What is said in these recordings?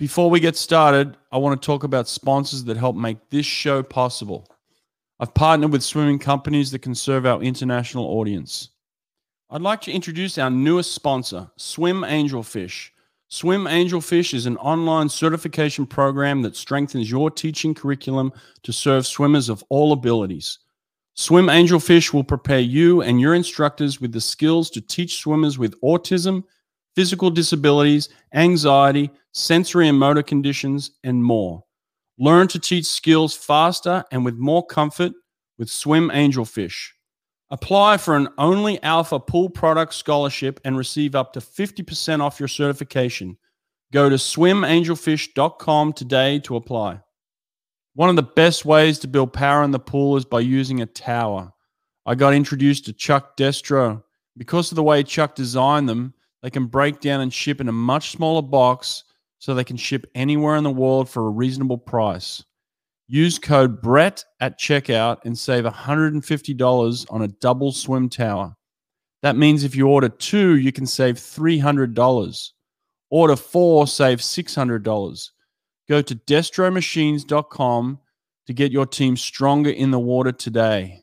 Before we get started, I want to talk about sponsors that help make this show possible. I've partnered with swimming companies that can serve our international audience. I'd like to introduce our newest sponsor, Swim Angelfish. Swim Angelfish is an online certification program that strengthens your teaching curriculum to serve swimmers of all abilities. Swim Angelfish will prepare you and your instructors with the skills to teach swimmers with autism, physical disabilities, anxiety, sensory and motor conditions, and more. Learn to teach skills faster and with more comfort with Swim Angelfish. Apply for an Only Alpha Pool Product Scholarship and receive up to 50% off your certification. Go to swimangelfish.com today to apply. One of the best ways to build power in the pool is by using a tower. I got introduced to Chuck Destro. Because of the way Chuck designed them, they can break down and ship in a much smaller box so they can ship anywhere in the world for a reasonable price. Use code Brett at checkout and save $150 on a double swim tower. That means if you order two, you can save $300. Order four, save $600. Go to destromachines.com to get your team stronger in the water today.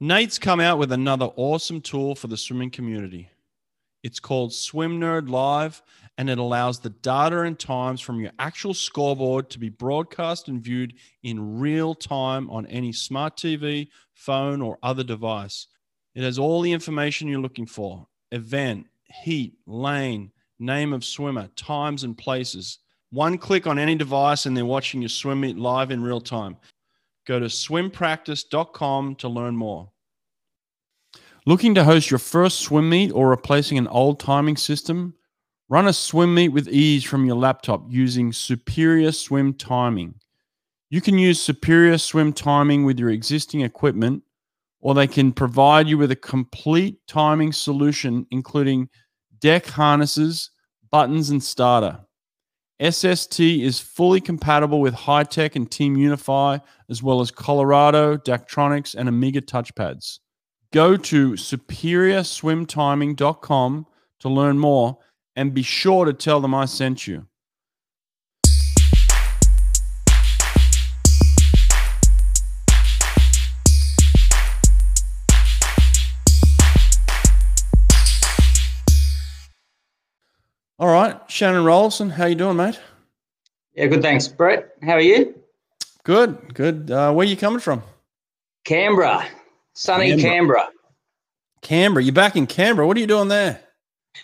Nate's come out with another awesome tool for the swimming community. It's called Swim Nerd Live, and it allows the data and times from your actual scoreboard to be broadcast and viewed in real time on any smart TV, phone, or other device. It has all the information you're looking for event, heat, lane, name of swimmer, times, and places. One click on any device, and they're watching your swim meet live in real time. Go to swimpractice.com to learn more. Looking to host your first swim meet or replacing an old timing system? Run a swim meet with ease from your laptop using Superior Swim Timing. You can use Superior Swim Timing with your existing equipment, or they can provide you with a complete timing solution, including deck harnesses, buttons, and starter. SST is fully compatible with HY-TEK and Team Unify, as well as Colorado, Daktronics, and Omega touchpads. Go to superiorswimtiming.com to learn more and be sure to tell them I sent you. All right, Shannon Rollason, how you doing, mate? Yeah, good. Thanks, Brett. How are you? Good, good. Uh, where you coming from? Canberra. Sunny Canberra. Canberra. Canberra. You're back in Canberra. What are you doing there?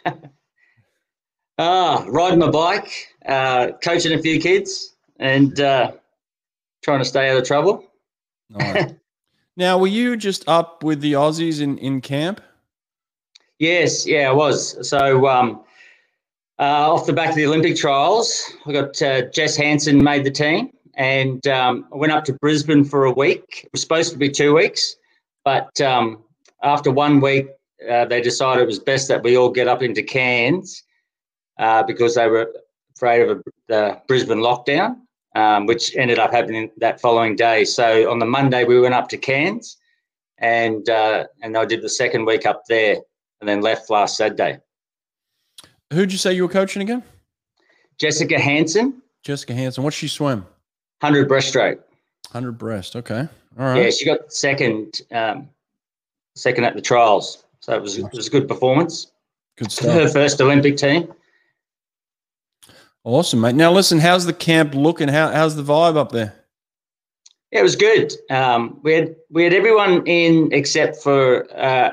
ah, riding my bike, uh, coaching a few kids, and uh, trying to stay out of trouble. Now, were you just up with the Aussies in, in camp? Yes, yeah, I was. So, um, uh, off the back of the Olympic trials, I got uh, Jess Hansen made the team, and um, I went up to Brisbane for a week. It was supposed to be two weeks, but um, after one week, uh, they decided it was best that we all get up into Cairns uh, because they were afraid of a, the Brisbane lockdown, um, which ended up happening that following day. So on the Monday, we went up to Cairns, and uh, and I did the second week up there, and then left last Saturday. Who'd you say you were coaching again? Jessica Hansen. Jessica Hansen. What's she swim? Hundred breaststroke. Hundred breast. Okay. All right. Yeah, she got second, um, second at the trials. So it was it was a good performance. Good stuff. Her first Olympic team. Awesome, mate. Now listen, how's the camp looking? How how's the vibe up there? Yeah, it was good. Um, we had we had everyone in except for uh,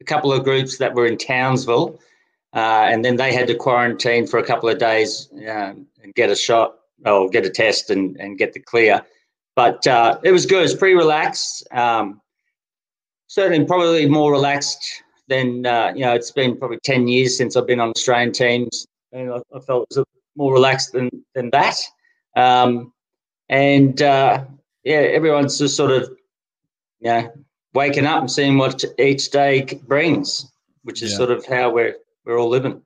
a couple of groups that were in Townsville, uh, and then they had to quarantine for a couple of days um, and get a shot or get a test and, and get the clear. But uh, it was good. It's pretty relaxed. Um, certainly, probably more relaxed than uh, you know. It's been probably ten years since I've been on Australian teams, and I, I felt it was more relaxed than than that. Um, and uh, yeah, everyone's just sort of you know waking up and seeing what each day brings, which is yeah. sort of how we're we're all living.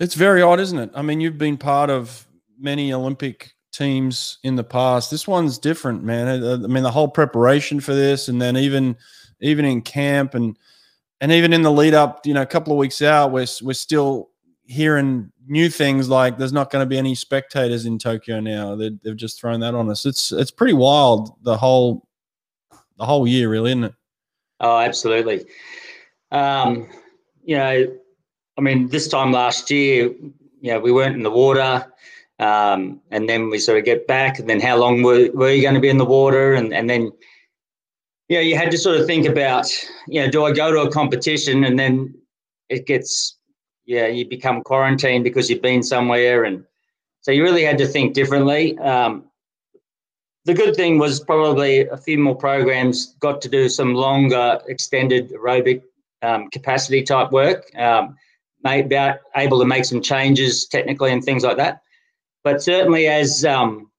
It's very odd, isn't it? I mean, you've been part of many Olympic teams in the past. This one's different, man. I mean, the whole preparation for this, and then even even in camp, and and even in the lead up, you know, a couple of weeks out, we're we're still hearing new things like there's not going to be any spectators in Tokyo now. They, they've just thrown that on us. It's it's pretty wild the whole the whole year, really, isn't it? Oh, absolutely. Um, you know, I mean, this time last year, you know, we weren't in the water. Um, and then we sort of get back, and then how long were, were you going to be in the water? And, and then, you know, you had to sort of think about, you know, do I go to a competition and then it gets, yeah, you become quarantined because you've been somewhere. And so you really had to think differently. Um, the good thing was probably a few more programs got to do some longer, extended aerobic um, capacity type work. Um, about able to make some changes technically and things like that. But certainly, as um,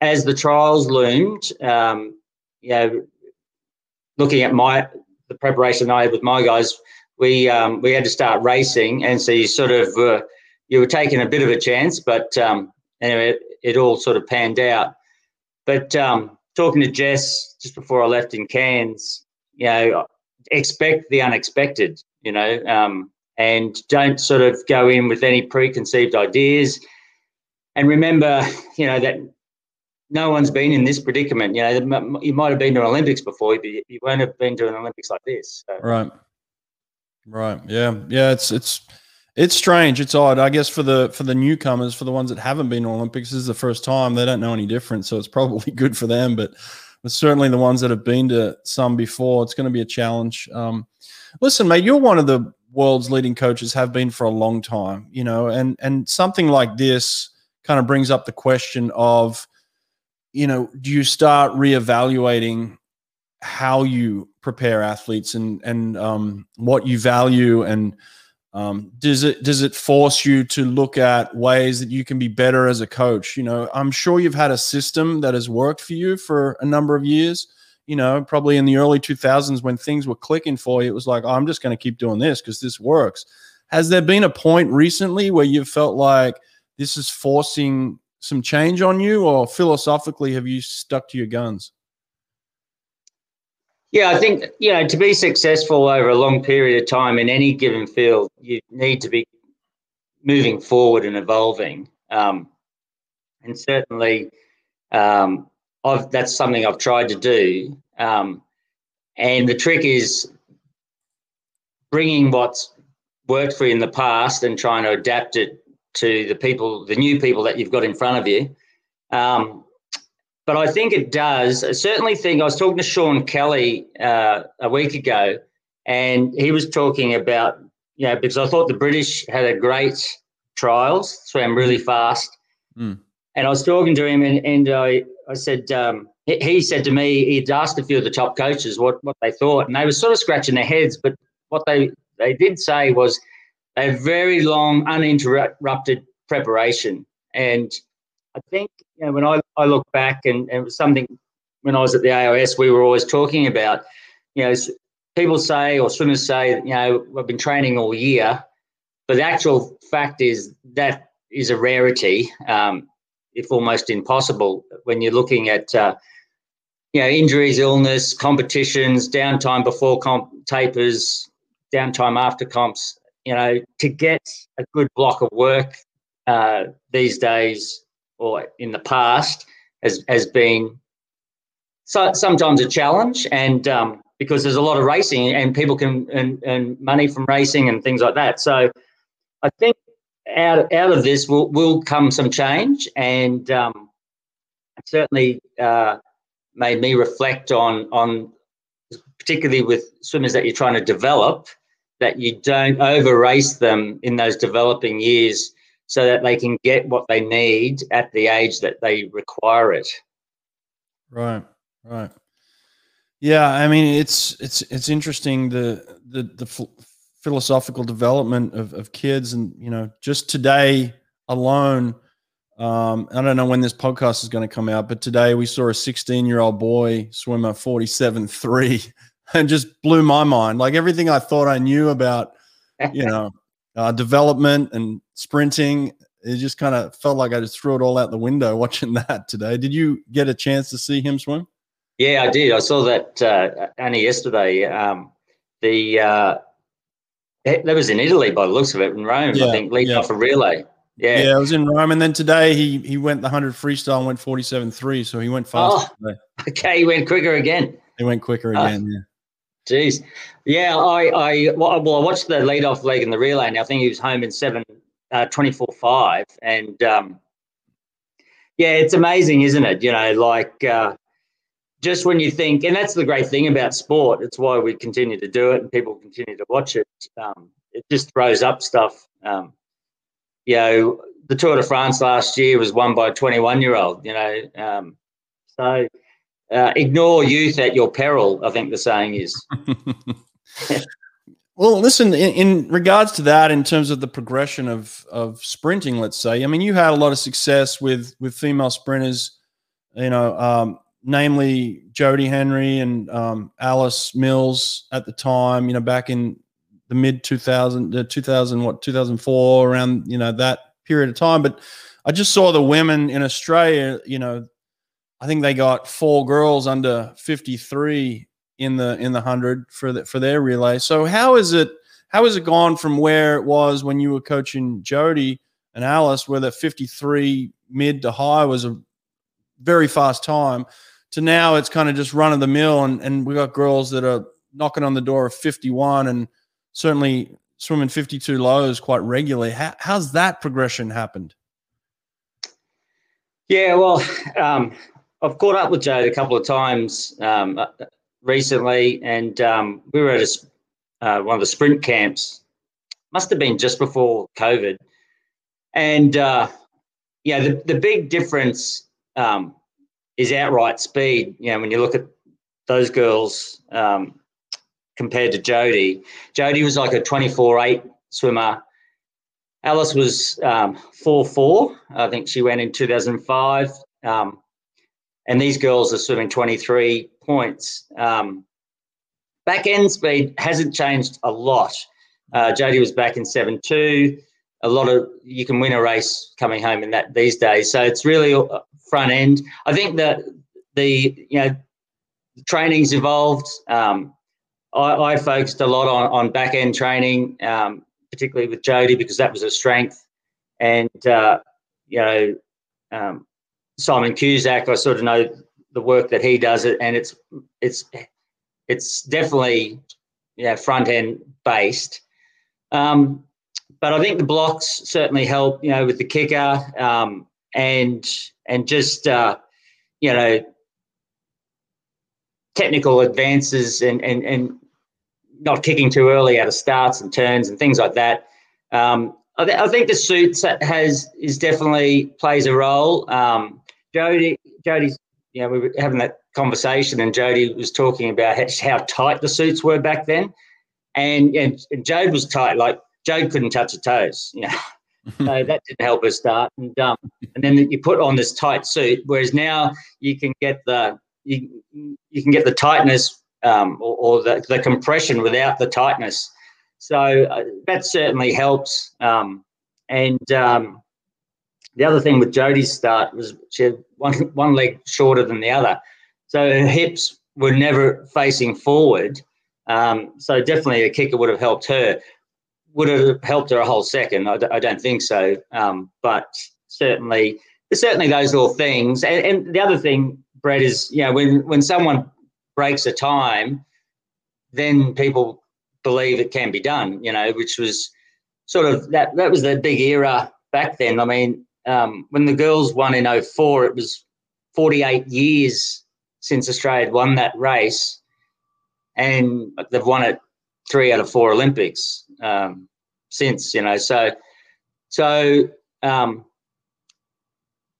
as the trials loomed, um, you know, looking at my the preparation I had with my guys, we um, we had to start racing, and so you sort of uh, you were taking a bit of a chance, but um, anyway, it, it all sort of panned out. But um, talking to Jess just before I left in Cairns, you know, expect the unexpected, you know, um, and don't sort of go in with any preconceived ideas. And remember, you know, that no one's been in this predicament. You know, you might have been to an Olympics before, but you won't have been to an Olympics like this. So. Right. Right. Yeah. Yeah. It's it's it's strange. It's odd. I guess for the for the newcomers, for the ones that haven't been to Olympics, this is the first time. They don't know any different, so it's probably good for them. But, certainly the ones that have been to some before, it's going to be a challenge. Um, listen, mate, you're one of the world's leading coaches, have been for a long time. You know, and and something like this kind of brings up the question of, you know, do you start reevaluating how you prepare athletes and and um, what you value and um, does it does it force you to look at ways that you can be better as a coach? You know, I'm sure you've had a system that has worked for you for a number of years. You know, probably in the early 2000s when things were clicking for you, it was like, oh, I'm just going to keep doing this because this works. Has there been a point recently where you've felt like this is forcing some change on you, or philosophically, have you stuck to your guns? Yeah, I think you know to be successful over a long period of time in any given field, you need to be moving forward and evolving. Um, and certainly, um, I've, that's something I've tried to do. Um, and the trick is bringing what's worked for you in the past and trying to adapt it to the people, the new people that you've got in front of you. Um, but I think it does. I certainly think I was talking to Sean Kelly uh, a week ago, and he was talking about, you know, because I thought the British had a great trials, swam really fast. Mm. And I was talking to him, and, and I, I said, um, he, he said to me, he'd asked a few of the top coaches what, what they thought, and they were sort of scratching their heads. But what they, they did say was a very long, uninterrupted preparation. And I think you know, when I, I look back and, and something when I was at the AOS, we were always talking about, you know, people say or swimmers say, you know, I've been training all year, but the actual fact is that is a rarity, um, if almost impossible, when you're looking at, uh, you know, injuries, illness, competitions, downtime before comp tapers, downtime after comps. You know, to get a good block of work uh, these days or in the past has has been so, sometimes a challenge, and um, because there's a lot of racing and people can and, and money from racing and things like that. So I think out out of this will will come some change, and um, certainly uh, made me reflect on on particularly with swimmers that you're trying to develop that you don't over race them in those developing years so that they can get what they need at the age that they require it. Right, right. Yeah, I mean it's it's it's interesting the the the philosophical development of, of kids and you know just today alone um, I don't know when this podcast is going to come out, but today we saw a 16 year old boy swim a 47 3 and just blew my mind. Like everything I thought I knew about, you know, uh, development and sprinting. It just kind of felt like I just threw it all out the window watching that today. Did you get a chance to see him swim? Yeah, I did. I saw that uh, only yesterday. Um, the uh, that was in Italy by the looks of it, in Rome, yeah, I think, leading yeah. off a relay. Yeah. Yeah, it was in Rome. And then today he he went the 100 freestyle and went 47.3. So he went fast. Oh, okay, he went quicker again. He went quicker ah. again, yeah. Jeez. Yeah, I, I well, I watched the lead off leg in the relay and I think he was home in 7 uh, 24 5. And um, yeah, it's amazing, isn't it? You know, like uh, just when you think, and that's the great thing about sport, it's why we continue to do it and people continue to watch it. Um, it just throws up stuff. Um, you know, the Tour de France last year was won by a 21 year old, you know. Um, so uh, ignore youth at your peril, I think the saying is. well, listen, in, in, regards to that, in terms of the progression of, of sprinting, let's say, I mean, you had a lot of success with, with female sprinters, you know, um, namely Jodie Henry and um, Alice Mills at the time, you know, back in the mid 2000, the 2000, what, 2004, around, you know, that period of time. But I just saw the women in Australia, you know, I think they got four girls under 53 in the in the 100 for the, for their relay. So how is it how has it gone from where it was when you were coaching Jody and Alice where the 53 mid to high was a very fast time to now it's kind of just run of the mill and and we got girls that are knocking on the door of 51 and certainly swimming 52 lows quite regularly. How, how's that progression happened? Yeah, well, um, I've caught up with Jade a couple of times um, uh, recently, and um, we were at a, uh, one of the sprint camps. Must have been just before COVID, and uh, yeah, the the big difference um, is outright speed. You know, when you look at those girls um, compared to Jodie, Jodie was like a twenty four eight swimmer. Alice was um, four four. I think she went in two thousand five. Um, and these girls are swimming 23 points. Um, back end speed hasn't changed a lot. Uh, Jodie was back in 7 2. A lot of you can win a race coming home in that these days. So it's really front end. I think that the you know training's evolved. Um, I, I, focused a lot on, on back end training, um, particularly with Jodie because that was a strength. And uh, you know, um, Simon Cusack, I sort of know the work that he does, it, and it's it's it's definitely yeah front end based. Um, but I think the blocks certainly help, you know, with the kicker um, and and just uh, you know technical advances and and and not kicking too early out of starts and turns and things like that. Um, I, th- I, think the suits has is definitely plays a role. Um, Jodie, Jodie's, you know, we were having that conversation, and Jody was talking about how tight the suits were back then, and and, and Jode was tight, like Jode couldn't touch her toes, you know. so that didn't help her start, and um, and then you put on this tight suit, whereas now you can get the you you can get the tightness um, or, or the, the compression without the tightness. So uh, that certainly helps. Um, and um, the other thing with Jodie's start was she had one one leg shorter than the other, so her hips were never facing forward. Um, so definitely a kicker would have helped her. Would have helped her a whole second? I d- I don't think so. Um, but certainly, certainly those little things. And, and the other thing, Brett, is you know when when someone breaks a time, then people believe it can be done. You know, which was sort of that that was the big era back then. I mean, um, when the girls won in 04, it was 48 years since Australia had won that race, and they've won it three out of four Olympics um, since. You know, so so um,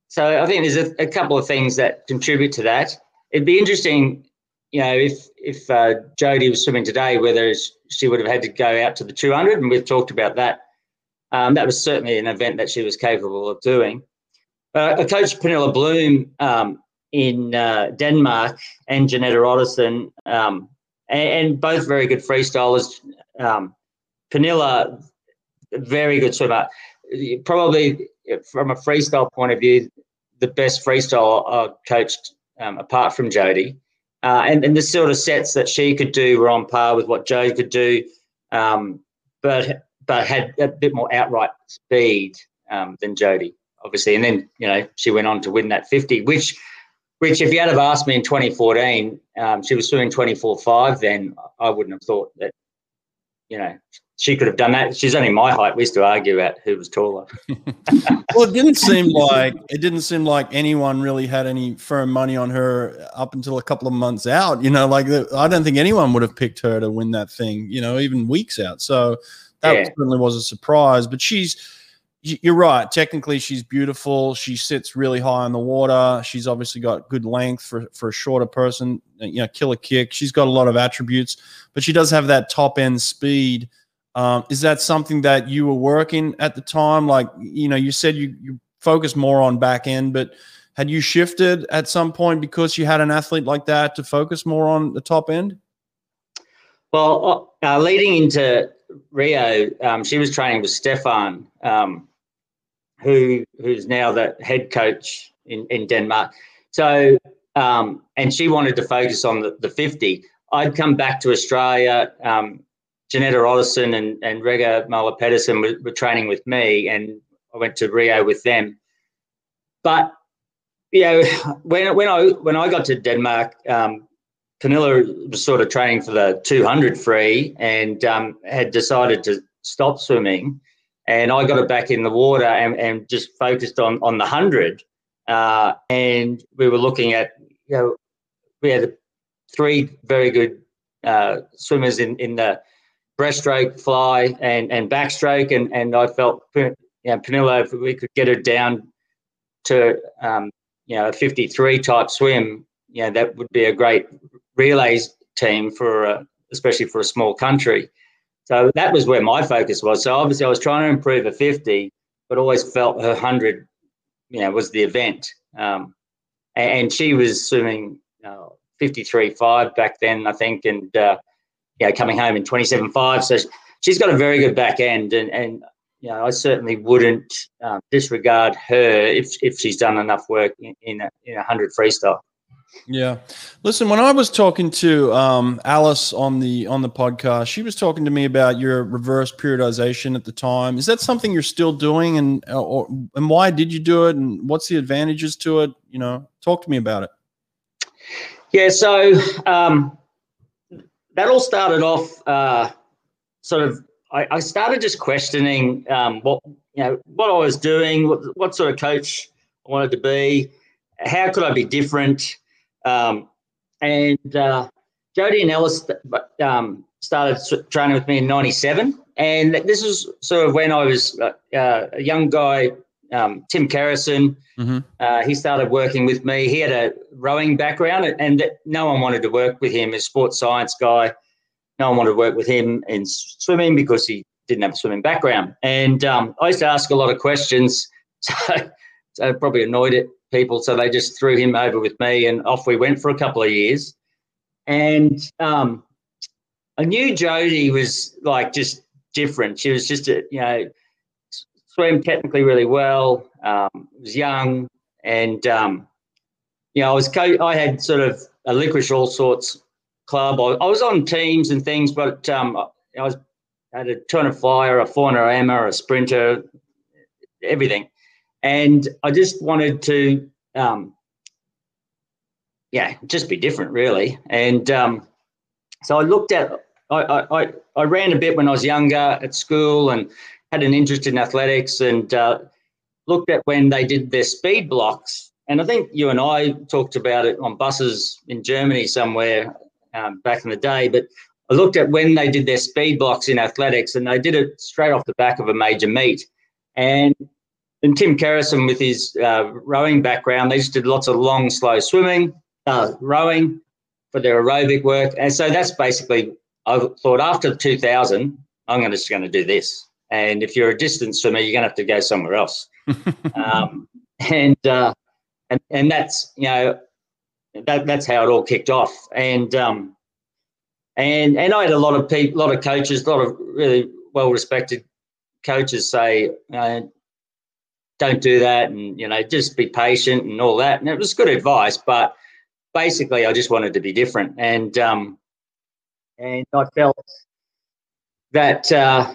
so I think there's a, a, couple of things that contribute to that. It'd be interesting, you know, if if uh, Jodie was swimming today, whether she would have had to go out to the 200, and we've talked about that um, that was certainly an event that she was capable of doing. Uh, I coached Pernille Blume um, in uh, Denmark and Jeanette Ottesen, um, and, and, both very good freestylers. Um, Pernille, very good swimmer. Probably from a freestyle point of view, the best freestyle I coached um, apart from Jody. Uh, and, and the sort of sets that she could do were on par with what Jody could do. Um, but but had a bit more outright speed um, than Jodie, obviously. And then you know she went on to win that 50, which which if you had have asked me in 2014, um, she was swimming 24.5, then I wouldn't have thought that you know she could have done that. She's only my height. We used to argue about who was taller. well, it didn't seem like it didn't seem like anyone really had any firm money on her up until a couple of months out. You know, like I don't think anyone would have picked her to win that thing. You know, even weeks out. So that yeah. certainly was a surprise. But she's you're right. Technically, she's beautiful. She sits really high on the water. She's obviously got good length for for a shorter person. You know, killer kick. She's got a lot of attributes, but she does have that top end speed um, is that something that you were working at the time? Like, you know, you said you, you focus more on back end, but had you shifted at some point because you had an athlete like that to focus more on the top end? Well, uh, uh leading into Rio, um, she was training with Stefan, um, who who's now the head coach in, in Denmark. So, um, and she wanted to focus on the, the 50. I'd come back to Australia um, Jeanette Ottesen and, and Rikke Møller Pedersen were, were, training with me, and I went to Rio with them. But you know, when when I when I got to Denmark, um, Pernille was sort of training for the 200 free and um, had decided to stop swimming, and I got it back in the water and, and just focused on on the hundred. Uh, and we were looking at you know we had three very good uh, swimmers in in the breaststroke, fly, and and backstroke, and and I felt you know, Pernille, if we could get her down to um, you know a 53 type swim, you know that would be a great relays team for uh, especially for a small country. So that was where my focus was. So obviously I was trying to improve a 50, but always felt her 100, you know, was the event. Um, and, she was swimming uh, 53.5 back then, I think, and uh, you know, coming home in 27.5. So she's got a very good back end, and, and you know, I certainly wouldn't um, disregard her if, if she's done enough work in, in, a, in a 100 freestyle. Yeah. Listen, when I was talking to um, Alice on the on the podcast, she was talking to me about your reverse periodization at the time. Is that something you're still doing, and or, and why did you do it, and what's the advantages to it? You know, talk to me about it. Yeah. So um, that all started off uh, sort of. I, I, started just questioning um, what you know what I was doing, what, what, sort of coach I wanted to be, how could I be different, um, and uh, Jodie and Alice um, started training with me in '97, and this was sort of when I was uh, a young guy um, Tim Kerrison. Mm-hmm. Uh, he started working with me. He had a rowing background, and no one wanted to work with him. A sports science guy, no one wanted to work with him in swimming because he didn't have a swimming background. And um, I used to ask a lot of questions, so, so probably annoyed it people. So they just threw him over with me, and off we went for a couple of years. And um, I knew Jodie was like just different. She was just a you know swam technically really well. Um, was young, and um, you know, I was co- I had sort of a licorice all sorts club. I, I was on teams and things, but um, I was I had a 200 flyer, a 400 ammer, a sprinter, everything, and I just wanted to, um, yeah, just be different, really. And um, so I looked at. I, I, I ran a bit when I was younger at school and had an interest in athletics and uh, looked at when they did their speed blocks. And I think you and I talked about it on buses in Germany somewhere um, back in the day. But I looked at when they did their speed blocks in athletics, and they did it straight off the back of a major meet. And and Tim Kerrison, with his uh, rowing background, they just did lots of long, slow swimming, uh, rowing for their aerobic work. And so that's basically, I thought after 2000, I'm gonna, just going to do this. And if you're a distance swimmer, you're going to have to go somewhere else. um, and, uh, and and that's you know that that's how it all kicked off. And um, and and I had a lot of people, a lot of coaches, a lot of really well respected coaches say, don't do that, and you know, just be patient and all that. And it was good advice, but basically, I just wanted to be different, and um, and I felt that. Uh,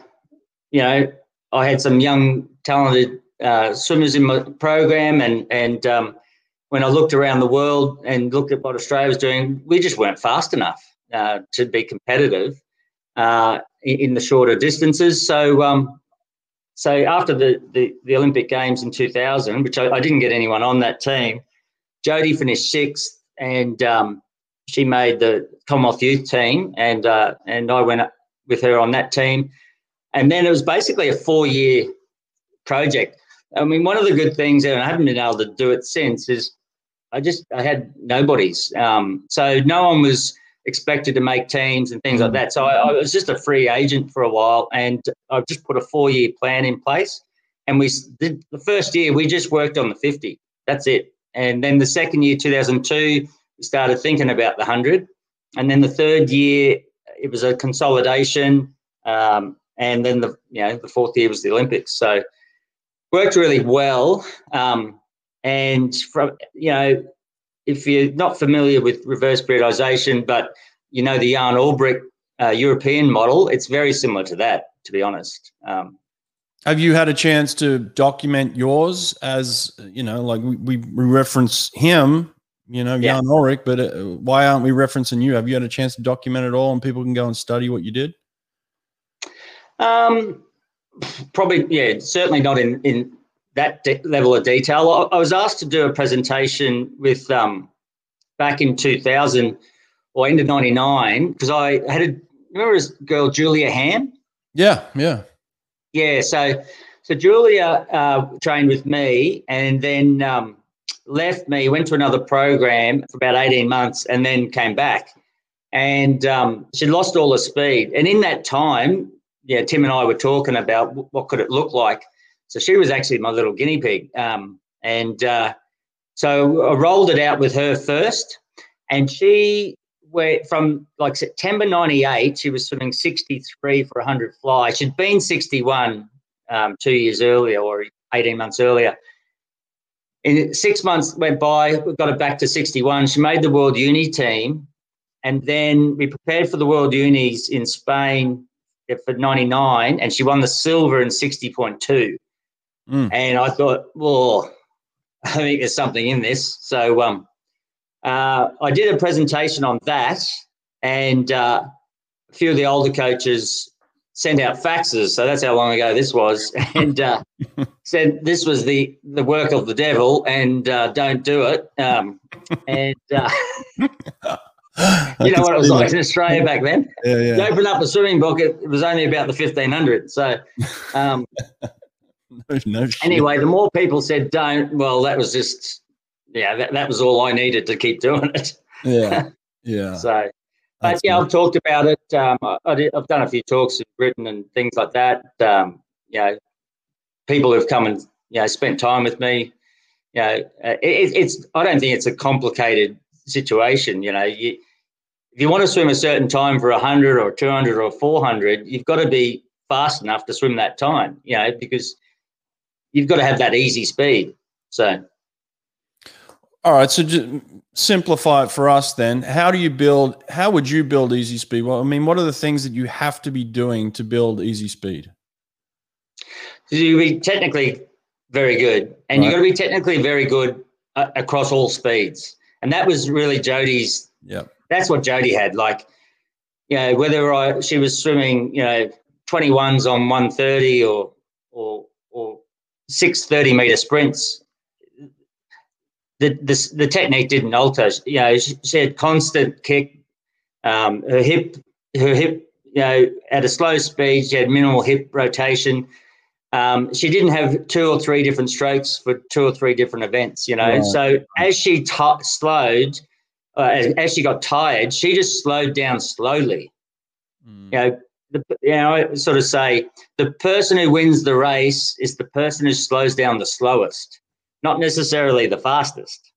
you know, I had some young, talented uh, swimmers in my program, and and um, when I looked around the world and looked at what Australia was doing, we just weren't fast enough uh, to be competitive uh, in, the shorter distances. So, um, so after the, the, the Olympic Games in 2000, which I, I, didn't get anyone on that team, Jodie finished sixth, and um, she made the Commonwealth Youth team, and uh, and I went with her on that team, and then it was basically a four year project. I mean, one of the good things, and I haven't been able to do it since, is I just I had nobodies. Um, so no one was expected to make teams and things like that. So I, I, was just a free agent for a while, and I've just put a four year plan in place. And we did the first year we just worked on the fifty. That's it. And then the second year, two thousand two, we started thinking about the hundred. And then the third year, it was a consolidation. Um, and then the you know the fourth year was the Olympics. So worked really well. Um, and from you know, if you're not familiar with reverse periodization, but you know the Jan Olbrecht uh, European model, it's very similar to that, to be honest. Um, have you had a chance to document yours as you know, like we, we reference him, you know, yeah. Jan Olbrecht, but uh, why aren't we referencing you? Have you had a chance to document it all and people can go and study what you did? Um, probably, yeah, certainly not in in that de- level of detail. I, I, was asked to do a presentation with um, back in 2000 or end of 99 because I had a remember this girl Julia Ham. Yeah, yeah, yeah. So so Julia uh, trained with me and then um, left me, went to another program for about 18 months, and then came back. And um, she lost all her speed. And in that time, yeah, Tim and I were talking about what could it look like so she was actually my little guinea pig. Um, and uh, so I rolled it out with her first. And she went from like September 98, she was swimming 63 for 100 fly. She'd been 61 um, two years earlier or 18 months earlier. In six months went by, we got it back to 61. She made the World Uni team. And then we prepared for the World Unis in Spain for 99, and she won the silver in 60.2. Mm. And I thought, well, I think there's something in this. So um, uh, I did a presentation on that, and uh, a few of the older coaches sent out faxes. So that's how long ago this was, and uh, said this was the the work of the devil, and uh, don't do it. Um, and uh, you know what it was like in Australia back then. Yeah, yeah. You open up a swimming book, it, it was only about the fifteen hundred. So. Um, no, no anyway, the more people said don't, well, that was just, yeah, that, that was all I needed to keep doing it. Yeah. Yeah. so, but That's yeah, I've talked about it. Um, I, have done a few talks in Britain and things like that. Um, you know, people who've come and, you know, spent time with me. You know, uh, it, it's, I don't think it's a complicated situation. You know, you, if you want to swim a certain time for 100 or 200 or 400, you've got to be fast enough to swim that time, you know, because you've got to have that easy speed. So, all right. So, just simplify it for us then. How do you build? How would you build easy speed? Well, I mean, what are the things that you have to be doing to build easy speed? So you be technically very good, and right. you've got to be technically very good uh, across all speeds. And that was really Jody's. Yeah. That's what Jody had. Like, you know, whether I she was swimming, you know, twenty ones on one thirty or or or six 30 meter sprints, the, the, the technique didn't alter. You know, she, she had constant kick. Um, her hip, her hip, you know, at a slow speed, she had minimal hip rotation. Um, she didn't have two or three different strokes for two or three different events, you know. Yeah. So as she t- slowed, uh, as, as, she got tired, she just slowed down slowly. Mm. You know, the, you know, I sort of say the person who wins the race is the person who slows down the slowest, not necessarily the fastest.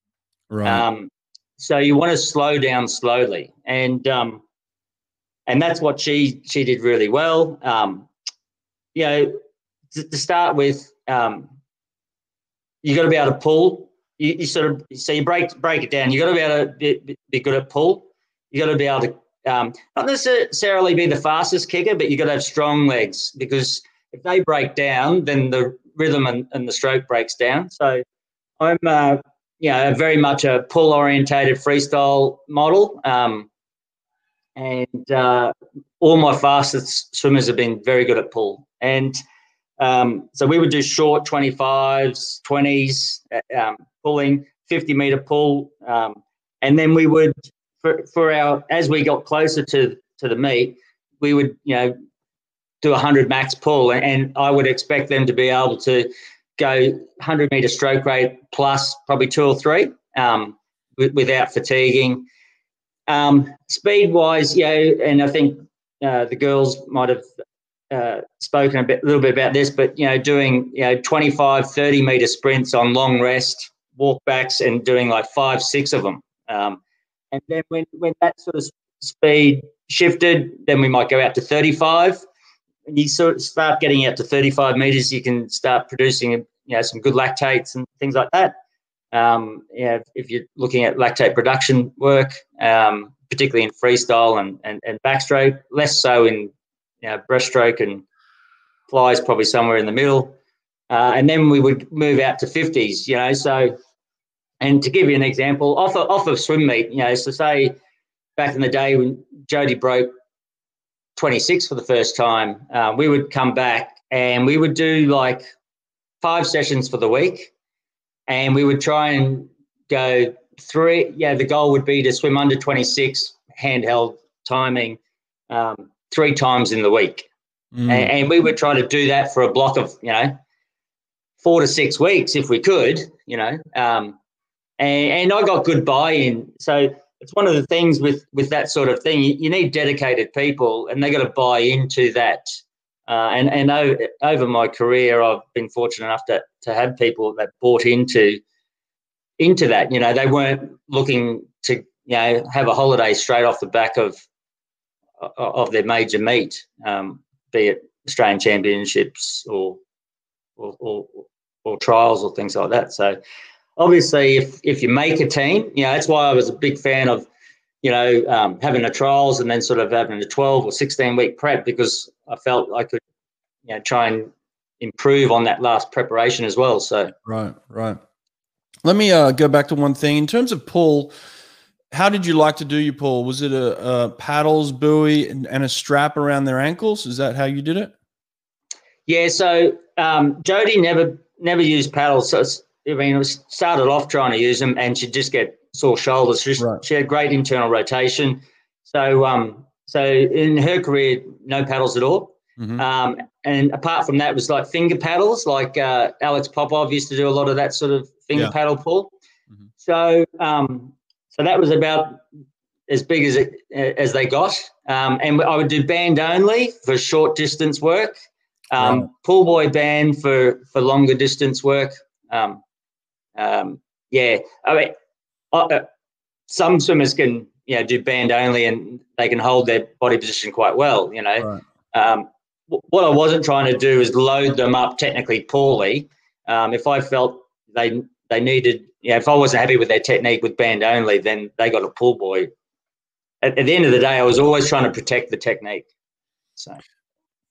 Right. Um, so you want to slow down slowly, and um, and that's what she she did really well. Um, you know, to, to start with, um, you got to be able to pull. You, you, sort of so you break break it down. You got to be able to be, be good at pull. You got to be able to um, not necessarily be the fastest kicker, but you've got to have strong legs because if they break down, then the rhythm and, and the stroke breaks down. So I'm, uh, you know, very much a pull orientated freestyle model. Um, and uh, all my fastest swimmers have been very good at pull. And um, so we would do short 25s, 20s, uh, um, pulling, 50 meter pull. Um, and then we would, for, for our, as we got closer to, to the meet, we would, you know, do a 100 max pull. And I would expect them to be able to go 100 meter stroke rate plus probably two or three um, without fatiguing. Um, speed wise, yeah, and I think uh, the girls might have uh, spoken a bit, little bit about this, but you know, doing you know 25, 30 meter sprints on long rest, walkbacks, and doing like five, six of them. Um, and then when when that sort of speed shifted, then we might go out to 35. And you sort of start getting out to 35 meters, you can start producing you know some good lactates and things like that. Um, yeah, if you're looking at lactate production work, um, particularly in freestyle and, and, and backstroke, less so in you know, breaststroke and flies, probably somewhere in the middle. Uh, and then we would move out to 50s, you know. So, and to give you an example, off of, off of swim meet, you know, so say back in the day when Jody broke 26 for the first time, uh, we would come back and we would do like five sessions for the week and we would try and go three. Yeah, the goal would be to swim under 26 handheld timing um, three times in the week. Mm. And, and, we would try to do that for a block of, you know, four to six weeks if we could, you know. Um, and, and I got good buy in. So it's one of the things with, with that sort of thing. You, you need dedicated people and they got to buy into that uh, and and over, over my career, I've been fortunate enough to to have people that bought into into that. You know, they weren't looking to you know have a holiday straight off the back of of their major meet, um, be it Australian Championships or or, or or trials or things like that. So obviously, if if you make a team, you know that's why I was a big fan of you know, um, having the trials and then sort of having a 12 or 16 week prep because I felt I could, you know, try and improve on that last preparation as well. So, right, right. Let me uh, go back to one thing in terms of pull. How did you like to do your pull? Was it a, a paddles, buoy, and, and, a strap around their ankles? Is that how you did it? Yeah. So um, Jody never never used paddles. So I mean, it was started off trying to use them, and she'd just get sore shoulders. She, right. she had great internal rotation. So, um, so in her career, no paddles at all. Mm-hmm. Um, and apart from that, was like finger paddles, like uh, Alex Popov used to do a lot of that sort of finger yeah. paddle pull. Mm-hmm. So, um, so that was about as big as it as they got. Um, and I would do band only for short distance work, um, right. pull buoy band for for longer distance work. Um, um, yeah, I mean, uh, some swimmers can you know do band only and they can hold their body position quite well. You know, right. um, what I wasn't trying to do is load them up technically poorly. Um, if I felt they they needed, you know, if I wasn't happy with their technique with band only, then they got a pull boy. At, at the end of the day, I was always trying to protect the technique. So.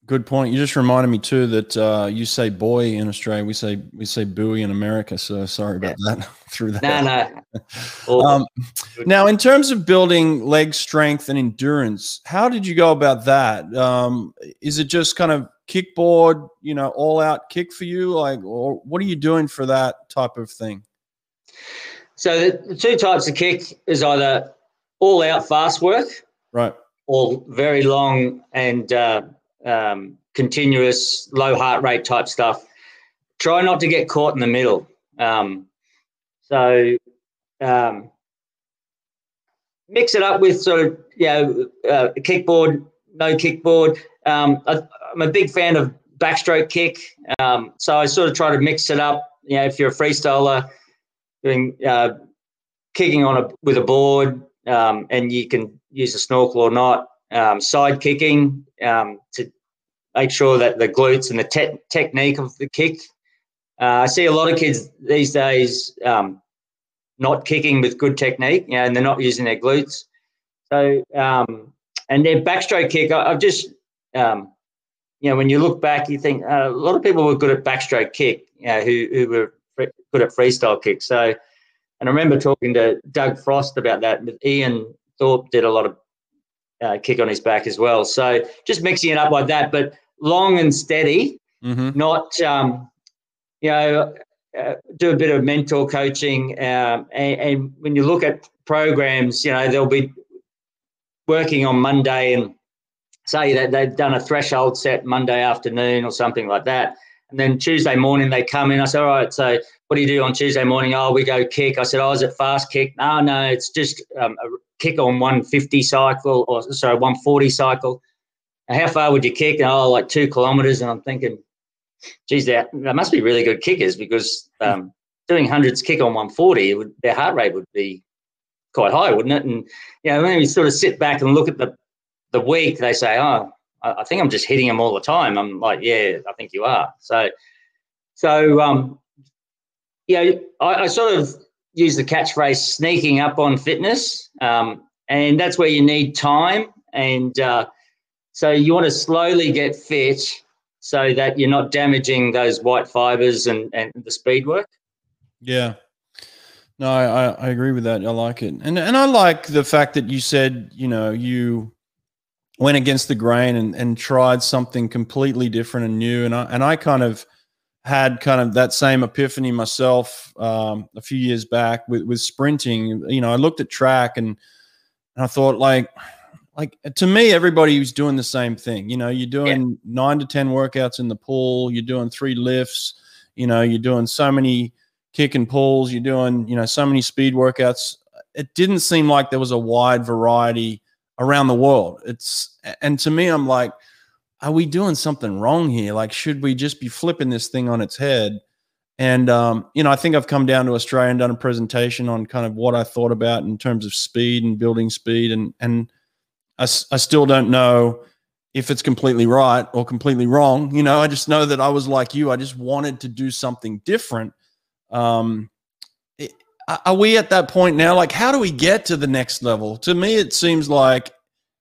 Good point. You just reminded me too that uh, you say boy in Australia, we say we say buoy in America. So sorry about yeah. that. Through that. No, no. um, now, in terms of building leg strength and endurance, how did you go about that? Um, is it just kind of kickboard, you know, all out kick for you, like, or what are you doing for that type of thing? So the two types of kick is either all out fast work, right, or very long and uh, um, continuous low heart rate type stuff. Try not to get caught in the middle. Um, so um, mix it up with sort of you know uh, kickboard, no kickboard. Um, I, am a big fan of backstroke kick, um, so I sort of try to mix it up. You know, if you're a freestyler, doing uh, kicking on a with a board, um, and you can use a snorkel or not um, side kicking um, to make sure that the glutes and the te- technique of the kick. Uh, I see a lot of kids these days um, not kicking with good technique, you know, and they're not using their glutes. So, um, and their backstroke kick, I, have just, um, you know, when you look back, you think uh, a lot of people were good at backstroke kick, you know, who, who were good at freestyle kick. So, and I remember talking to Doug Frost about that. Ian Thorpe did a lot of uh, kick on his back as well. So just mixing it up like that, but long and steady, mm-hmm. not, um, you know, uh, do a bit of mentor coaching. Um, and, and when you look at programs, you know, they'll be working on Monday and say that they've done a threshold set Monday afternoon or something like that. And then Tuesday morning they come in. I said, all right, so what do you do on Tuesday morning? Oh, we go kick. I said, oh, is it fast kick? No, no, it's just um, a kick on 150 cycle or sorry, 140 cycle. How far would you kick? Oh, like two kilometers. And I'm thinking, geez, that, that must be really good kickers because um, doing hundreds kick on 140, would, their heart rate would be quite high, wouldn't it? And you know, when you sort of sit back and look at the the week, they say, "Oh, I, I think I'm just hitting them all the time." I'm like, "Yeah, I think you are." So, so um, yeah, I, I sort of use the catchphrase "sneaking up on fitness," um, and that's where you need time, and uh, so you want to slowly get fit so that you're not damaging those white fibers and and the speed work. Yeah. No, I, I agree with that. I like it, and and I like the fact that you said you know you went against the grain and, and tried something completely different and new, and I and I kind of had kind of that same epiphany myself um, a few years back with with sprinting. You know, I looked at track and, and I thought like like to me everybody was doing the same thing. You know, you're doing yeah. nine to ten workouts in the pool. You're doing three lifts. You know, you're doing so many kick and pulls. You're doing, you know, so many speed workouts. It didn't seem like there was a wide variety around the world. It's and to me, I'm like, are we doing something wrong here? Like, should we just be flipping this thing on its head? And um, you know, I think I've come down to Australia and done a presentation on kind of what I thought about in terms of speed and building speed, and and I, I still don't know if it's completely right or completely wrong. You know, I just know that I was like you. I just wanted to do something different um, are we at that point now? Like, how do we get to the next level? To me, it seems like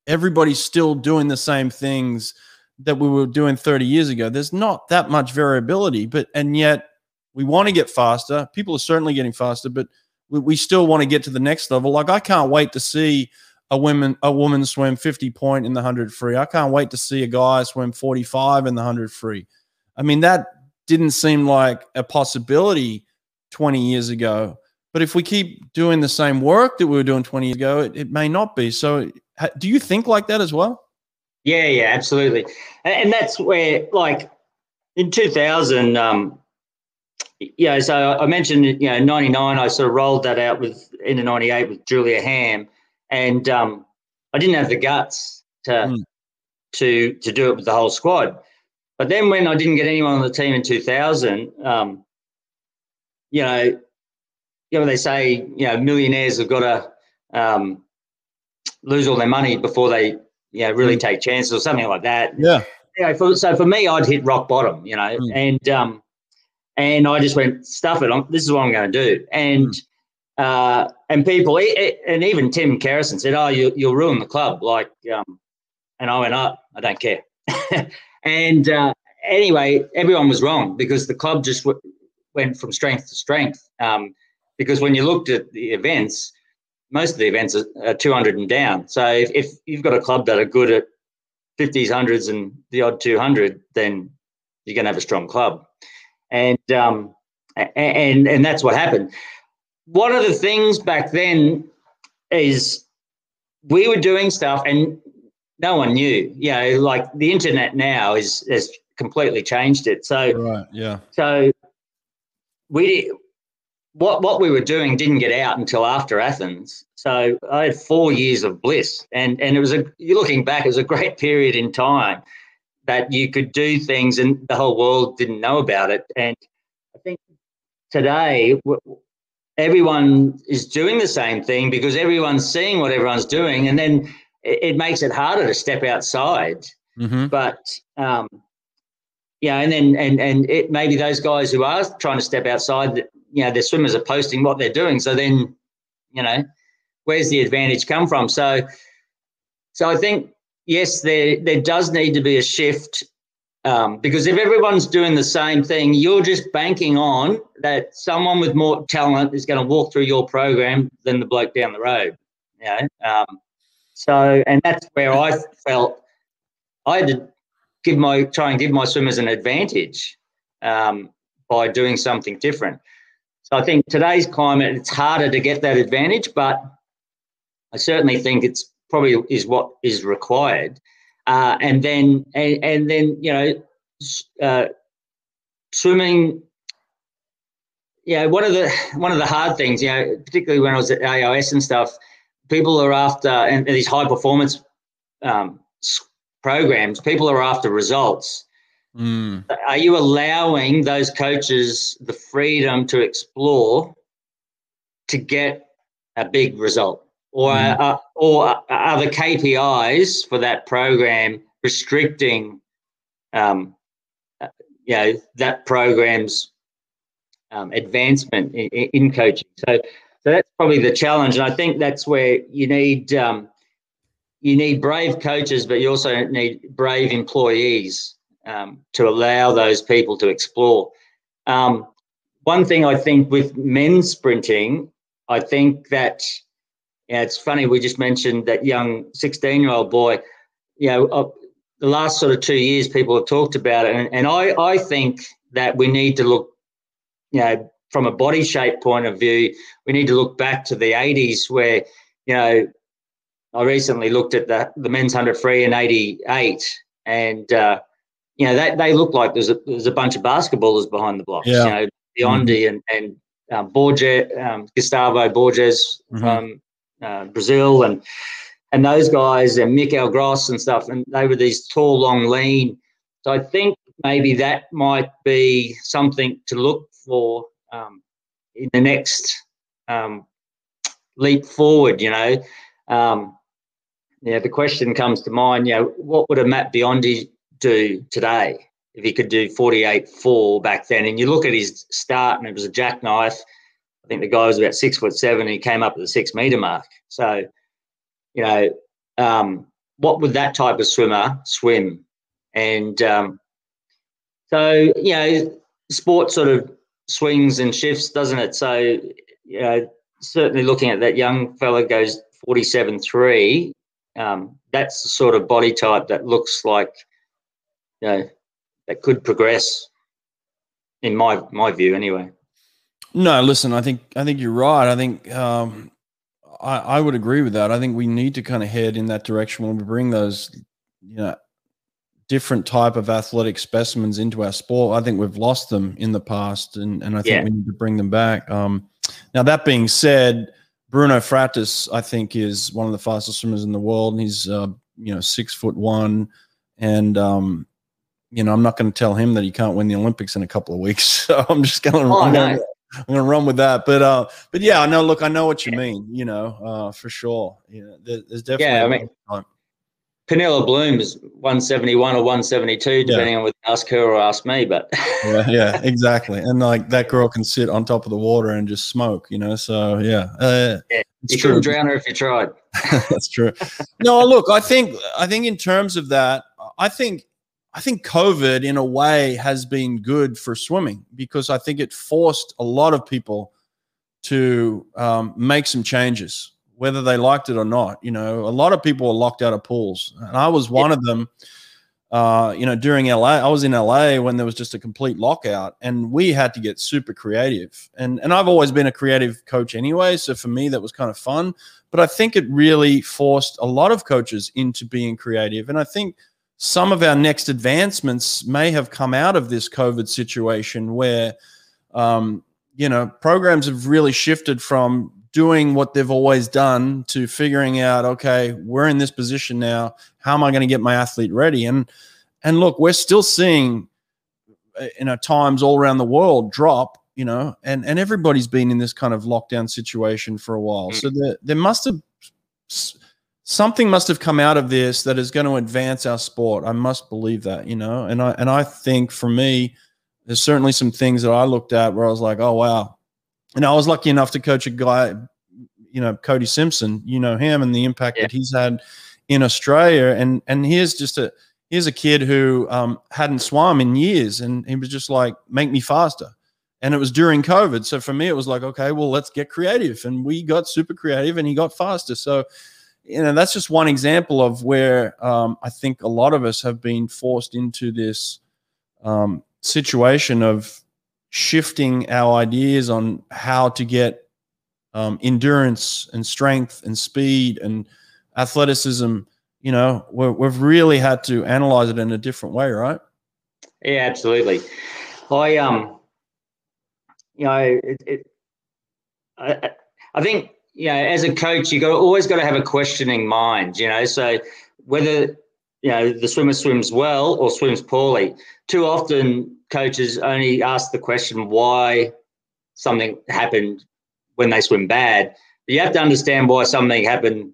everybody's still doing the same things that we were doing 30 years ago. There's not that much variability, but and yet we want to get faster. People are certainly getting faster, but we, we still want to get to the next level. Like, I can't wait to see a woman a woman swim 50 point in the 100 free. I can't wait to see a guy swim 45 in the 100 free. I mean, that didn't seem like a possibility 20 years ago. But if we keep doing the same work that we were doing 20 years ago, it, it may not be. So, do you think like that as well? Yeah, yeah, absolutely. And, that's where, like, in 2000, um, yeah, so I mentioned, you know, 99, I sort of rolled that out with into 98 with Julia Hamm. And um, I didn't have the guts to, mm. to, to do it with the whole squad. But then when I didn't get anyone on the team in 2000, um, you know, you know, they say, you know, millionaires have got to um, lose all their money before they, you know, really mm. take chances or something like that. Yeah. You know, for, so for me, I'd hit rock bottom, you know, mm. and um, and I just went stuff it. I'm, this is what I'm going to do, and mm. uh, and people, and even Tim Kerrison said, "Oh, you, you'll ruin the club." Like, um, and I went, "Up, oh, I don't care." and uh, anyway, everyone was wrong because the club just went from strength to strength. Um, because when you looked at the events, most of the events are, are 200 and down. So if, if, you've got a club that are good at 50s, 100s, and the odd 200, then you're going to have a strong club. And um, and and that's what happened. One of the things back then is we were doing stuff and no one knew. You know, like the internet now is has completely changed it. So right, yeah. So we what what we were doing didn't get out until after Athens. So I had four years of bliss, and and it was a you're looking back, it was a great period in time that you could do things, and the whole world didn't know about it. And I think today everyone is doing the same thing because everyone's seeing what everyone's doing, and then it, makes it harder to step outside. Mm-hmm. But um, yeah, and then and and it maybe those guys who are trying to step outside, you know, their swimmers are posting what they're doing. So then, you know, where's the advantage come from? So, so I think yes, there there does need to be a shift um, because if everyone's doing the same thing, you're just banking on that someone with more talent is going to walk through your program than the bloke down the road. You know? um, so, and that's where I felt I had to give my try and give my swimmers an advantage um, by doing something different. I think today's climate, it's harder to get that advantage, but I certainly think it's probably is what is required. Uh, and then and, and then you know uh, swimming yeah one of the one of the hard things you know particularly when i was at ais and stuff people are after and these high performance um, programs people are after results Mm. are you allowing those coaches the freedom to explore to get a big result or Mm. uh, or are the KPIs for that program restricting um, uh, you know that program's um, advancement in, in coaching so so that's probably the challenge and I think that's where you need um, you need brave coaches but you also need brave employees um, to allow those people to explore. Um, one thing I think with men's sprinting, I think that yeah, it's funny. We just mentioned that young 16 year old boy. You know, uh, the last sort of two years, people have talked about it, and, and I, I think that we need to look, you know, from a body shape point of view, we need to look back to the 80s where, you know, I recently looked at the, the men's 100 free in 88, and uh, you know, they, they look like there's a there's a bunch of basketballers behind the blocks. Yeah. You know, Biondi and and um, Borges, um, Gustavo Borges Mhm. from uh, Brazil, and and those guys and Michael Gross and stuff, and they were these tall, long, lean. So I think maybe that might be something to look for um, in the next um, leap forward. You know, um, yeah. The question comes to mind. You know, what would a Matt Biondi do today if he could do 48 4 back then? And you look at his start, and it was a jackknife. I think the guy was about six foot seven. And he came up at the six meter mark. So, you know, um, what would that type of swimmer swim? And um, so, you know, sport sort of swings and shifts, doesn't it? So, you know, certainly looking at that young fella goes 47 3. Um, that's the sort of body type that looks like, you know, that could progress, in my my view, anyway. No, listen, I think I think you're right. I think um, I, I would agree with that. I think we need to kind of head in that direction when we bring those, you know, different type of athletic specimens into our sport. I think we've lost them in the past, and and I think Yeah. we need to bring them back. Um, now that being said, Bruno Fratus, I think, is one of the fastest swimmers in the world, and he's uh, you know six foot one, and um, you know I'm not going to tell him that he can't win the Olympics in a couple of weeks. So I'm just going to. Oh, no. I'm gonna run with that, but uh, but yeah, I know. Look, I know what you mean. You know, uh, for sure. Yeah, there, there's definitely. Yeah, I mean- time. Pernille Blume is 171 or 172, depending on whether you ask her or ask me. But yeah, yeah, exactly. And like that girl can sit on top of the water and just smoke. You know, so yeah, uh, Yeah, it's you true. couldn't drown her if you tried. That's true. No, look, I think I think in terms of that, I think I think COVID in a way has been good for swimming because I think it forced a lot of people to um, make some changes, whether they liked it or not. You know, a lot of people were locked out of pools, and I was one of them. Uh, you know, during LA, I was in LA when there was just a complete lockout, and we had to get super creative. And and I've always been a creative coach anyway, so for me that was kind of fun but I think it really forced a lot of coaches into being creative. And I think some of our next advancements may have come out of this COVID situation where, um, you know, programs have really shifted from doing what they've always done to figuring out, okay, we're in this position now. How am I going to get my athlete ready? And and look, we're still seeing, uh, you know, times all around the world drop you know, and and everybody's been in this kind of lockdown situation for a while. Mm. So there there must have something must have come out of this that is going to advance our sport. I must believe that, you know, and I and I think for me, there's certainly some things that I looked at where I was like, oh wow, and I was lucky enough to coach a guy, you know, Cody Simpson, you know him and the impact Yeah. that he's had in Australia, and and here's just a here's a kid who um, hadn't swum in years, and he was just like, "Make me faster." And it was during COVID, so for me, it was like, okay, well, let's get creative, and we got super creative, and he got faster. So, you know, that's just one example of where um, I think a lot of us have been forced into this um, situation of shifting our ideas on how to get um, endurance and strength and speed and athleticism. You know we have really had to analyze it in a different way right? Yeah absolutely. I um you know it, it I, I think you know as a coach you got always got to have a questioning mind you know so whether you know the swimmer swims well or swims poorly too often coaches only ask the question why something happened when they swim bad. But you have to understand why something happened.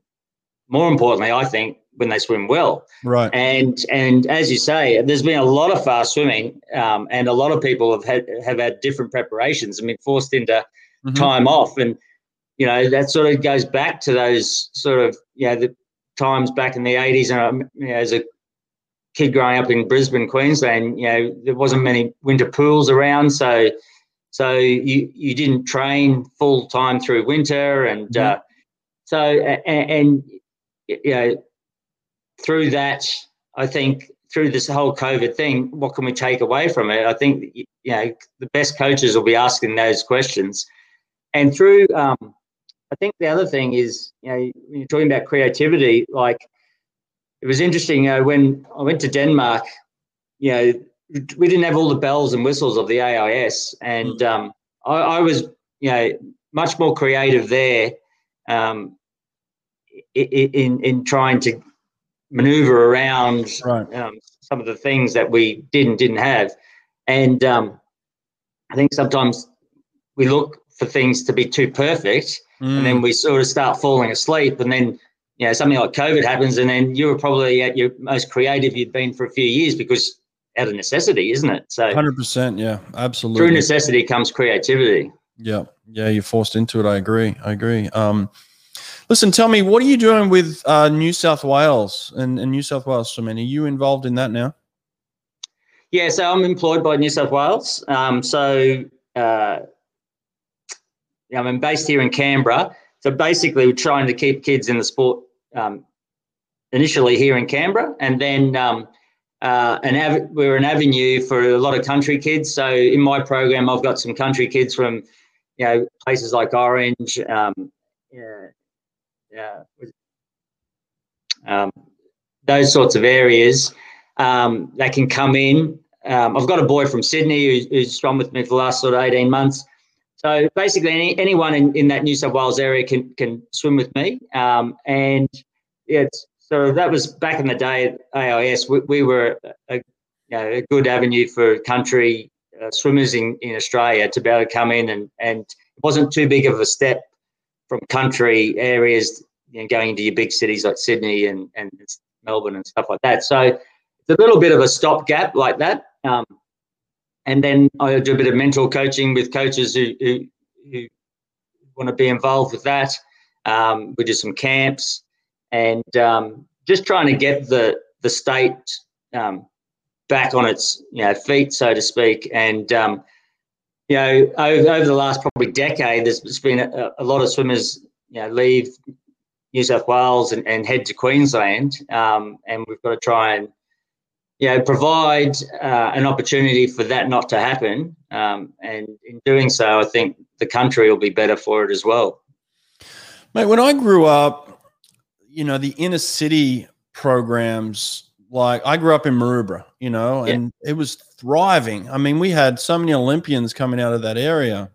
More importantly, I think when they swim well. Right. And and as you say, there's been a lot of fast swimming, um, and a lot of people have had have had different preparations and been forced into mm-hmm. time off, and you know that sort of goes back to those sort of you know the times back in the 80s, and um, you know, as a kid growing up in Brisbane, Queensland, you know, there wasn't many winter pools around, so so you you didn't train full time through winter, and mm-hmm. uh, so and, and, you know through that, I think through this whole COVID thing, what can we take away from it? I think you know the best coaches will be asking those questions, and through um, I think the other thing is you know when you're talking about creativity, like it was interesting uh, when I went to Denmark. You know, we didn't have all the bells and whistles of the AIS, and mm. um, I, I, was you know much more creative there um, in in trying to maneuver around right. um, some of the things that we didn't didn't have, and um, I think sometimes we look for things to be too perfect, mm. and then mm. we sort of start falling asleep, and then you know something like COVID happens, and then you were probably at your most creative you'd been for a few years because out of necessity, isn't it? So, hundred percent, yeah, absolutely. Through necessity comes creativity. Yeah, yeah, you're forced into it. I agree. I agree. Um, listen, tell me, what are you doing with uh, New South Wales and, and New South Wales Swimming? Are you involved in that now? Yeah, so I'm employed by New South Wales. Um, so uh, I'm based here in Canberra. So basically, we're trying to keep kids in the sport um, initially here in Canberra, and then um, uh, an av- we're an avenue for a lot of country kids. So in my program, I've got some country kids from you know places like Orange, um, yeah, yeah, um, those sorts of areas um, that can come in. Um, I've got a boy from Sydney who's, who's with me for the last sort of 18 months. So basically, any, anyone in, in that New South Wales area can can swim with me. Um, and yeah, so that was back in the day at AIS. We, we were a, you know, a, good avenue for country uh, swimmers in, in Australia to be able to come in, and, and it wasn't too big of a step from country areas you know, going into your big cities like Sydney and, and Melbourne and stuff like that. So it's a little bit of a stopgap like that. Um, and then I do a bit of mental coaching with coaches who, who, who want to be involved with that. Um, we do some camps and um, just trying to get the the state um, back on its you know feet, so to speak. And um, you know, over, over, the last probably decade, there's been a, a, lot of swimmers you know leave New South Wales and, and head to Queensland, um, and we've got to try and you know provide uh, an opportunity for that not to happen. Um, and in doing so, I think the country will be better for it as well. Mate, when I grew up, you know, the inner city programs, like I grew up in Maroubra, you know, yeah. and it was thriving. I mean, we had so many Olympians coming out of that area.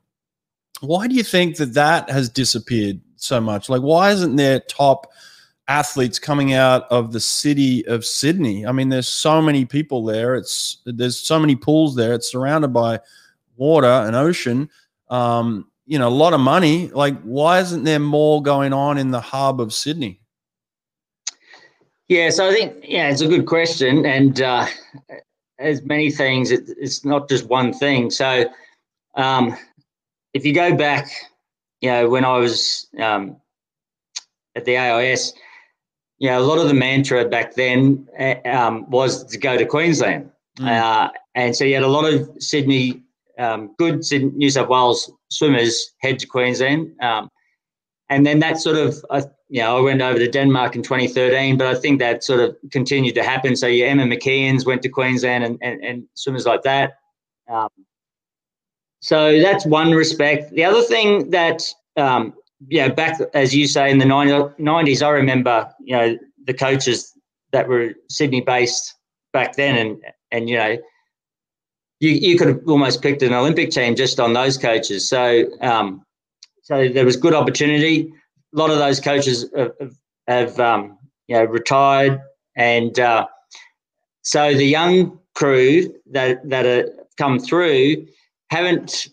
Why do you think that that has disappeared so much? Like, why isn't there top athletes coming out of the city of Sydney? I mean, there's so many people there. It's there's so many pools there. It's surrounded by water and ocean. Um, you know, a lot of money. Like, why isn't there more going on in the hub of Sydney? Yeah, so I think yeah, it's a good question, and uh, as many things, it, it's not just one thing. So um, if you go back, you know, when I was um, at the AIS, you know, a lot of the mantra back then uh, um, was to go to Queensland. Mm. Uh, and so you had a lot of Sydney, um, good New South Wales swimmers head to Queensland. Um, and then that sort of, uh, you know, I went over to Denmark in 2013, but I think that sort of continued to happen. So your Emma McKeons went to Queensland and, and, and swimmers like that. Um, so that's one respect. The other thing that, know, back, as you say, in the 90s, I remember, you know, the coaches that were Sydney based back then and, and, you know, you, you could have almost picked an Olympic team just on those coaches. So, um, so there was good opportunity. A lot of those coaches have, have um, you know retired, and uh, so the young crew that that have come through haven't.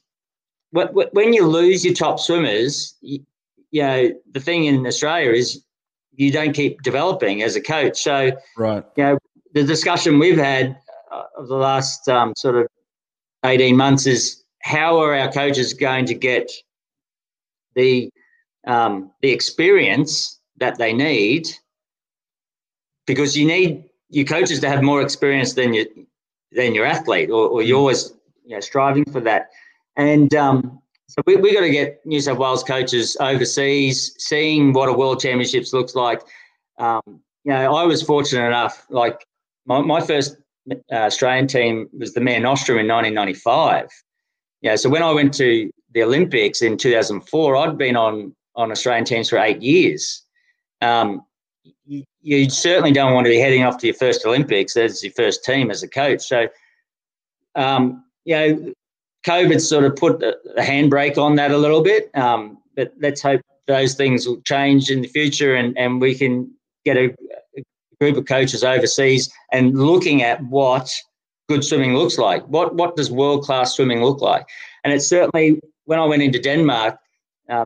When you lose your top swimmers, you, know the thing in Australia is you don't keep developing as a coach. So, right, you know, the discussion we've had uh, of the last um, sort of 18 months is how are our coaches going to get the um, the experience that they need? Because you need your coaches to have more experience than your than your athlete or, or you're always you know, striving for that. And um, so we, we got to get New South Wales coaches overseas seeing what a world championships looks like um, you know I was fortunate enough like my, my first uh, Australian team was the Mare Nostrum in 1995 yeah so when I went to the Olympics in 2004, I'd been on on Australian teams for eight years. Um, you, you, certainly don't want to be heading off to your first Olympics as your first team as a coach. So, um, you know, COVID sort of put a, handbrake on that a little bit. Um, but let's hope those things will change in the future and, and we can get a, a group of coaches overseas and looking at what good swimming looks like. What what does world class swimming look like? And it's certainly when I went into Denmark, um,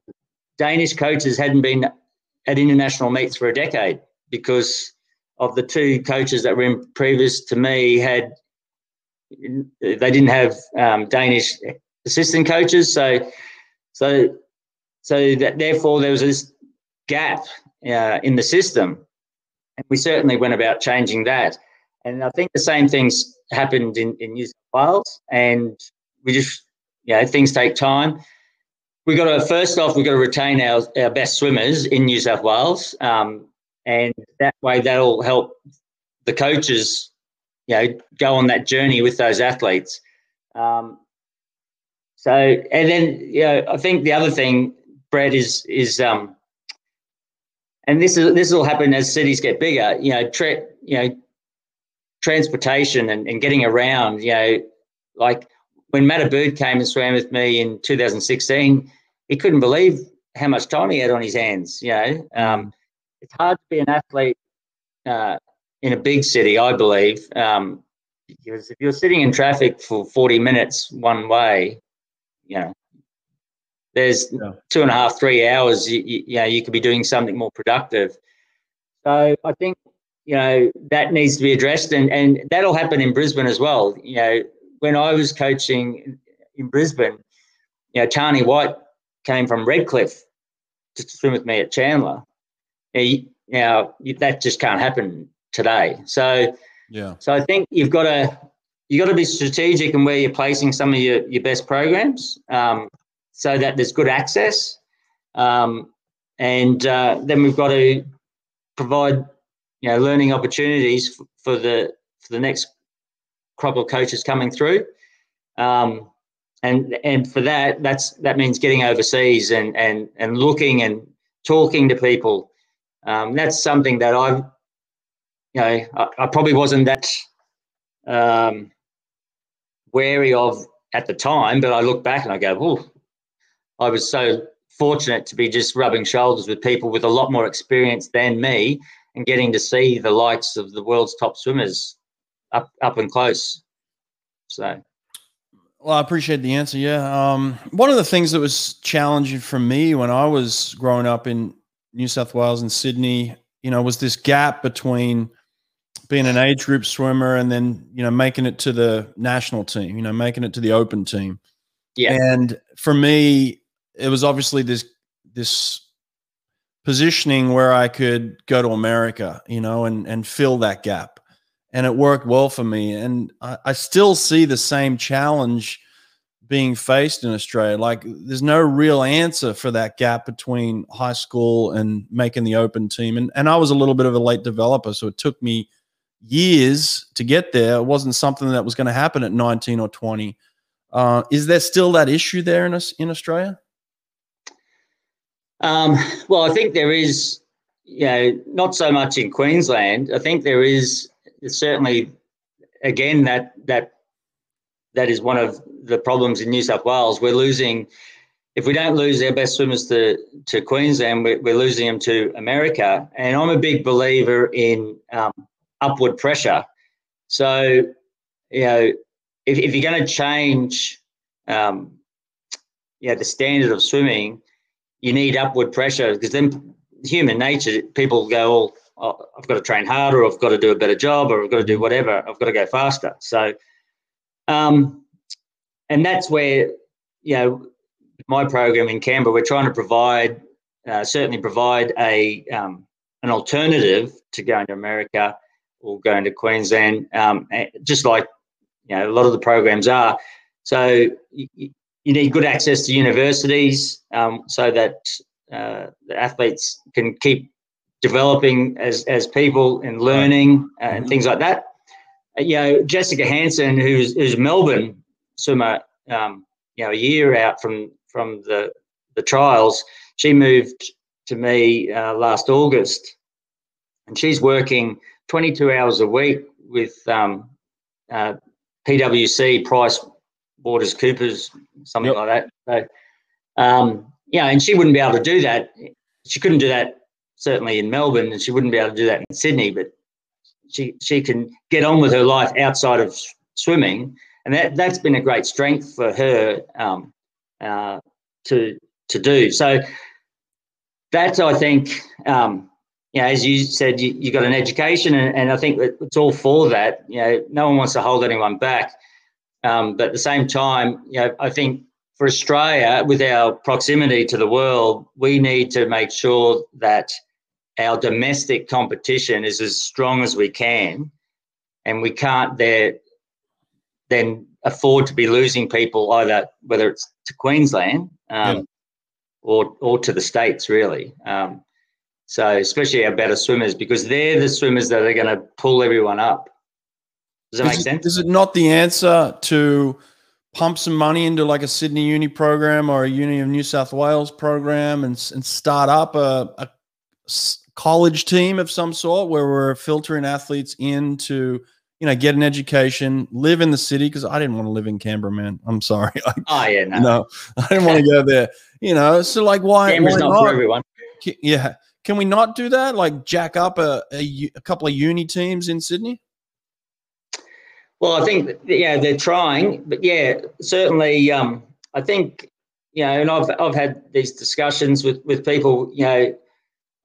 Danish coaches hadn't been at international meets for a decade because of the two coaches that were in previous to me had they didn't have um, Danish assistant coaches, so so so that therefore there was this gap uh, in the system, and we certainly went about changing that. And I think the same things happened in, in New South Wales, and we just you know, things take time. We've got to, first off, we've got to retain our, our best swimmers in New South Wales. Um, and that way, that'll help the coaches, you know, go on that journey with those athletes. Um, so, and then, you know, I think the other thing, Brett, is, is, um, and this is this will happen as cities get bigger. You know, tra- you know, transportation and, and getting around. You know, like when Matt Abood came and swam with me in 2016, he couldn't believe how much time he had on his hands. You know, um, it's hard to be an athlete uh, in a big city, I believe, um, because if you're sitting in traffic for 40 minutes one way, you know, there's yeah. two and a half, three hours. You, you, you know, you could be doing something more productive. So I think you know that needs to be addressed, and and that'll happen in Brisbane as well. You know, when I was coaching in Brisbane, you know, Tani White came from Redcliffe to swim with me at Chandler. Now that just can't happen today. So yeah. So I think you've got to you got to be strategic in where you're placing some of your, your best programs, um, so that there's good access, um, and uh, then we've got to provide you know learning opportunities for, for the for the next crop of coaches coming through. Um, and and for that, that's that means getting overseas and and and looking and talking to people. Um, that's something that I've, you know, I, I probably wasn't that um, wary of at the time, but I look back and I go, oh, I was so fortunate to be just rubbing shoulders with people with a lot more experience than me and getting to see the likes of the world's top swimmers up up and close. So. Well, I appreciate the answer. Yeah. Um, one of the things that was challenging for me when I was growing up in New South Wales and Sydney, you know, was this gap between being an age group swimmer and then, you know, making it to the national team, you know, making it to the open team. Yeah. And for me, it was obviously this, this positioning where I could go to America, you know, and and fill that gap. And it worked well for me. And I, I still see the same challenge being faced in Australia. Like there's no real answer for that gap between high school and making the open team. And and I was a little bit of a late developer, so it took me years to get there. It wasn't something that was going to happen at 19 or 20. Uh, is there still that issue there in in Australia? Um, well, I think there is, you know, not so much in Queensland. I think there is certainly, again, that that that is one of the problems in New South Wales. We're losing, if we don't lose our best swimmers to to Queensland, we're, we're losing them to America. And I'm a big believer in um, upward pressure. So, you know, if, if you're going to change, um, you know, the standard of swimming, you need upward pressure because then human nature, people go, oh, I've got to train harder, or I've got to do a better job, or I've got to do whatever, I've got to go faster. So, um, and that's where, you know, my program in Canberra, we're trying to provide, uh, certainly provide a um, an alternative to going to America or going to Queensland, um, just like you know a lot of the programs are. So you, you need good access to universities um, so that uh, the athletes can keep developing as as people and learning uh, and mm-hmm. things like that. Uh, you know, Jessica Hansen, who's who's Melbourne swimmer, um, you know, a year out from from the the trials, she moved to me uh, last August, and she's working 22 hours a week with um, uh, PwC, Price, Waters, Coopers, something yep. like that. So, um, yeah, and she wouldn't be able to do that. She couldn't do that certainly in Melbourne, and she wouldn't be able to do that in Sydney. But she she can get on with her life outside of swimming, and that that's been a great strength for her um, uh, to to do. So that's I think um, you know, as you said, you, you got an education, and, and I think it's all for that. You know, no one wants to hold anyone back, um, but at the same time, you know, I think for Australia, with our proximity to the world, we need to make sure that our domestic competition is as strong as we can, and we can't there then afford to be losing people either whether it's to Queensland um, yeah. or or to the states really. Um, so especially our better swimmers because they're the swimmers that are going to pull everyone up. Does that is make it, sense? Is it not the answer to pump some money into like a Sydney Uni program or a Uni of New South Wales program and, and start up a, a college team of some sort where we're filtering athletes into you know, get an education, live in the city because I didn't want to live in Canberra, man. I'm sorry. oh yeah, no. no, I didn't want to go there. You know, so like, why? Canberra's why not, not for everyone. Yeah, can we not do that? Like jack up a, a, a couple of uni teams in Sydney? Well, I think yeah they're trying, but yeah, certainly. Um, I think you know, and I've I've had these discussions with with people. You know,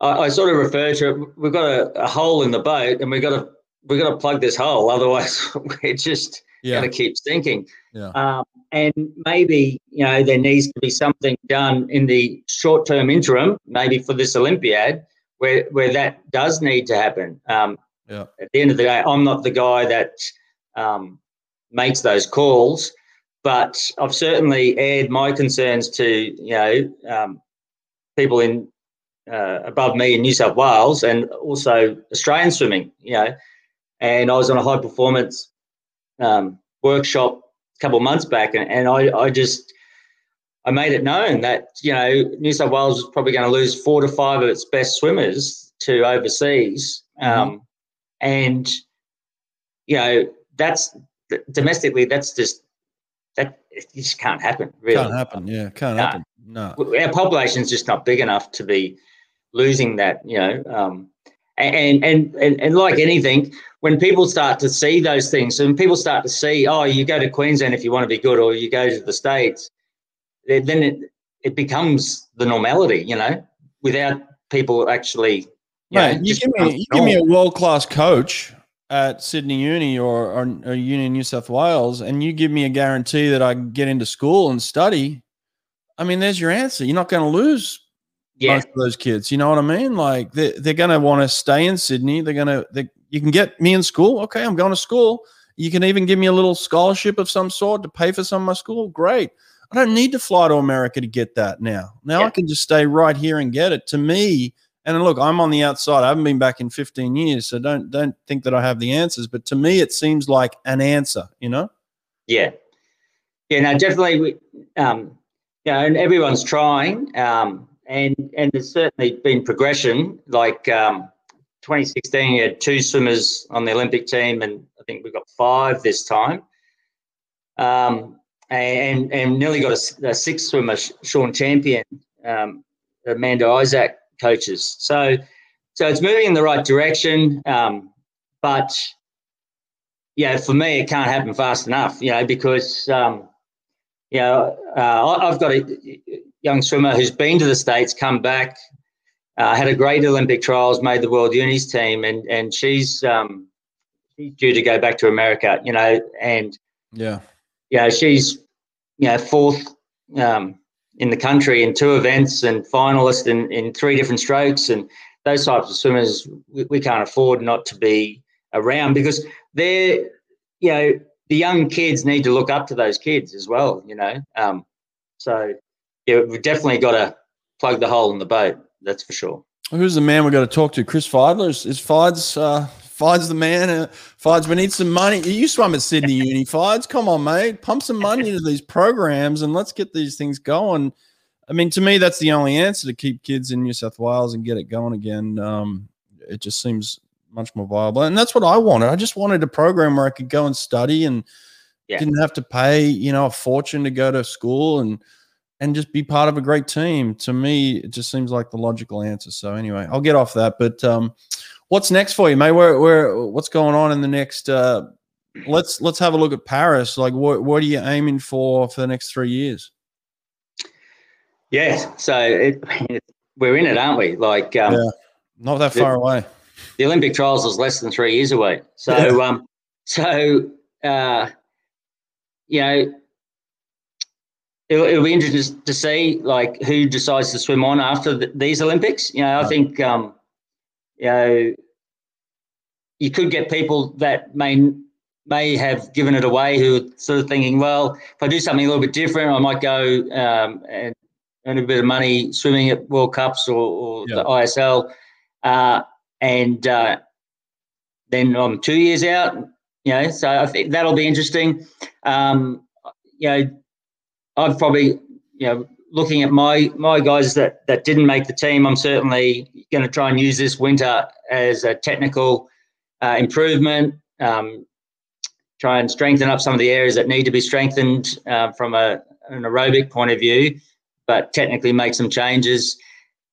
I, I sort of refer to it. We've got a, a, hole in the boat, and we've got to we've got to plug this hole. Otherwise, we're just yeah. going to keep sinking. Yeah. Um, and maybe you know there needs to be something done in the short term interim, maybe for this Olympiad, where where that does need to happen. Um, yeah. At the end of the day, I'm not the guy that um, makes those calls, but I've certainly aired my concerns to you know um, people in uh, above me in New South Wales and also Australian swimming. You know, and I was on a high performance um, workshop a couple of months back, and, and I, I just I made it known that you know New South Wales was probably going to lose four to five of its best swimmers to overseas, mm-hmm. um, and you know that's domestically that's just that it just can't happen. Really, can't happen. Yeah, can't no. happen. No, our population's just not big enough to be losing that. You know, um, and, and and and like anything, when people start to see those things, and people start to see, oh, you go to Queensland if you want to be good, or you go to the States, then it, it becomes the normality, you know, without people actually. You, know, you give me you give me a world class coach at Sydney Uni or, or, or Uni in New South Wales, and you give me a guarantee that I get into school and study. I mean, there's your answer. You're not going to lose Yeah. most of those kids. You know what I mean? Like they they're gonna want to stay in Sydney. They're gonna they, you can get me in school. Okay, I'm going to school. You can even give me a little scholarship of some sort to pay for some of my school. Great. I don't need to fly to America to get that now. Now I can just stay right here and get it. To me, and look, I'm on the outside. I haven't been back in 15 years, so don't don't think that I have the answers. But to me, it seems like an answer. You know? Yeah, yeah, no, definitely. We, um, you know, and everyone's trying, um, and and there's certainly been progression. Like um, 2016, you had two swimmers on the Olympic team, and I think we've got five this time. Um, and and nearly got a sixth swimmer, Sean Champion, um, Amanda Isaac coaches. So so it's moving in the right direction, um, but yeah, for me, it can't happen fast enough, you know, because, um, you know, uh, I've got a young swimmer who's been to the States, come back, uh, had a great Olympic trials, made the World Unis team, and, and she's, um, she's due to go back to America, you know, and, Yeah. know, she's, you know, fourth um, in the country in two events and finalist in, in three different strokes. And those types of swimmers, we, we can't afford not to be around because they're, you know, the young kids need to look up to those kids as well, you know. Um, so, yeah, we've definitely got to plug the hole in the boat. That's for sure. Who's the man we got to talk to? Chris Fydler is, is Fides. Uh, Fides the man. Uh, Fides, we need some money. You swam at Sydney Uni. Fides, come on, mate. Pump some money into these programs and let's get these things going. I mean, to me, that's the only answer to keep kids in New South Wales and get it going again. Um, it just seems much more viable, and that's what I wanted. I just wanted a program where I could go and study and Yeah. didn't have to pay, you know, a fortune to go to school and and just be part of a great team. To me, it just seems like the logical answer. So anyway, I'll get off that. But um, what's next for you, mate? Where where what's going on in the next? Uh, let's let's have a look at Paris. Like, what what are you aiming for for the next three years? Yeah. So it, we're in it, aren't we? Like, um, Yeah. Not that Yeah. far away. the Olympic trials is less than three years away. So, um, so uh, you know, it'll, it'll be interesting to see like who decides to swim on after the, these Olympics. You know, I think um, you know you could get people that may may have given it away who are sort of thinking, well, if I do something a little bit different, I might go um, and earn a bit of money swimming at World Cups or, or Yeah. the ISL. Uh, and uh, then I'm two years out. You know, so I think that'll be interesting. Um, you know, I've probably you know looking at my my guys that that didn't make the team. I'm certainly going to try and use this winter as a technical uh, improvement. Um, try and strengthen up some of the areas that need to be strengthened uh, from a, an aerobic point of view, but technically make some changes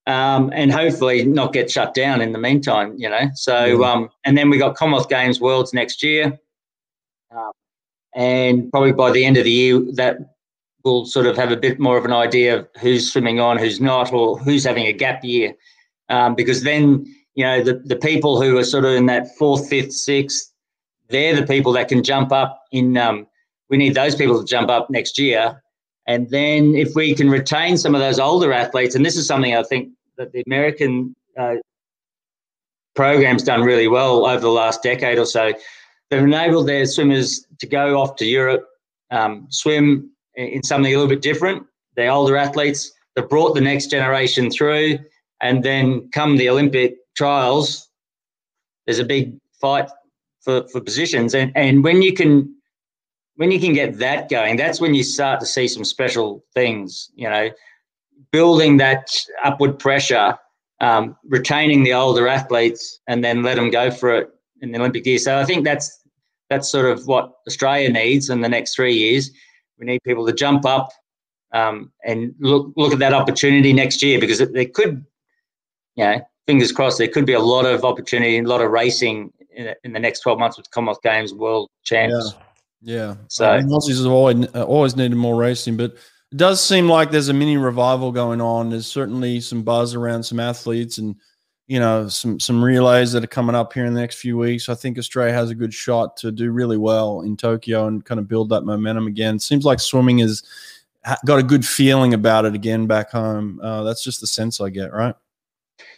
um, and hopefully not get shut down in the meantime, you know. So, Yeah. um, and then we got Commonwealth Games Worlds next year. Um, and probably by the end of the year, that we'll sort of have a bit more of an idea of who's swimming on, who's not, or who's having a gap year. Um, because then, you know, the, the people who are sort of in that fourth, fifth, sixth, they're the people that can jump up in. Um, we need those people to jump up next year. And then if we can retain some of those older athletes, and this is something I think that the American uh, program's done really well over the last decade or so, they've enabled their swimmers to go off to Europe, um, swim in in something a little bit different. They're older athletes. They've brought the next generation through, and then come the Olympic trials, there's a big fight for, for positions. And and when you can when you can get that going, that's when you start to see some special things. You know, building that upward pressure, um, retaining the older athletes, and then let them go for it in the Olympic year. So I think that's that's sort of what Australia needs in the next three years. We need people to jump up um, and look look at that opportunity next year because there could, you know, fingers crossed, there could be a lot of opportunity, a lot of racing in, in the next twelve months with Commonwealth Games, World Champs. Yeah. So- I mean, Aussies have always always needed more racing, but it does seem like there's a mini revival going on. There's certainly some buzz around some athletes and you know some some relays that are coming up here in the next few weeks. I think Australia has a good shot to do really well in Tokyo and kind of build that momentum again. Seems like swimming has got a good feeling about it again back home. Uh, that's just the sense I get, right?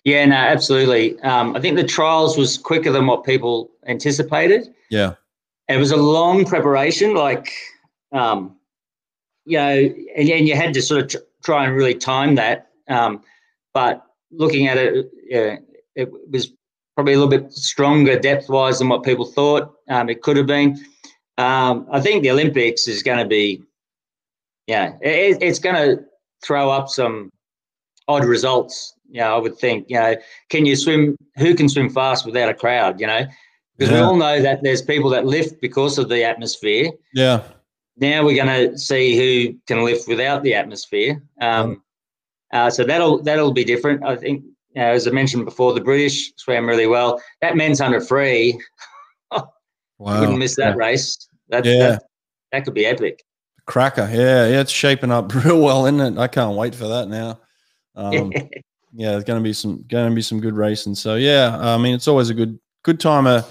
Yeah, no, absolutely. Um, I think the trials was quicker than what people anticipated. Yeah, it was a long preparation, like um, you know, and, and you had to sort of tr- try and really time that. Um, but looking at it, yeah, it was probably a little bit stronger depth wise than what people thought um, it could have been. Um, I think the Olympics is going to be, yeah, it, it's going to throw up some odd results. You know, I would think, you know, can you swim? Who can swim fast without a crowd? You know, because yeah. we all know that there's people that lift because of the atmosphere. Yeah. Now we're going to see who can lift without the atmosphere. Um, uh, so that'll that'll be different. I think, you know, as I mentioned before, the British swam really well. That men's hundred free, wow. wouldn't miss that yeah. race. That, yeah. that that could be epic. Cracker, yeah, yeah, it's shaping up real well, isn't it? I can't wait for that now. Um, yeah, there's going to be some going to be some good racing. So yeah, I mean, it's always a good good time. Uh,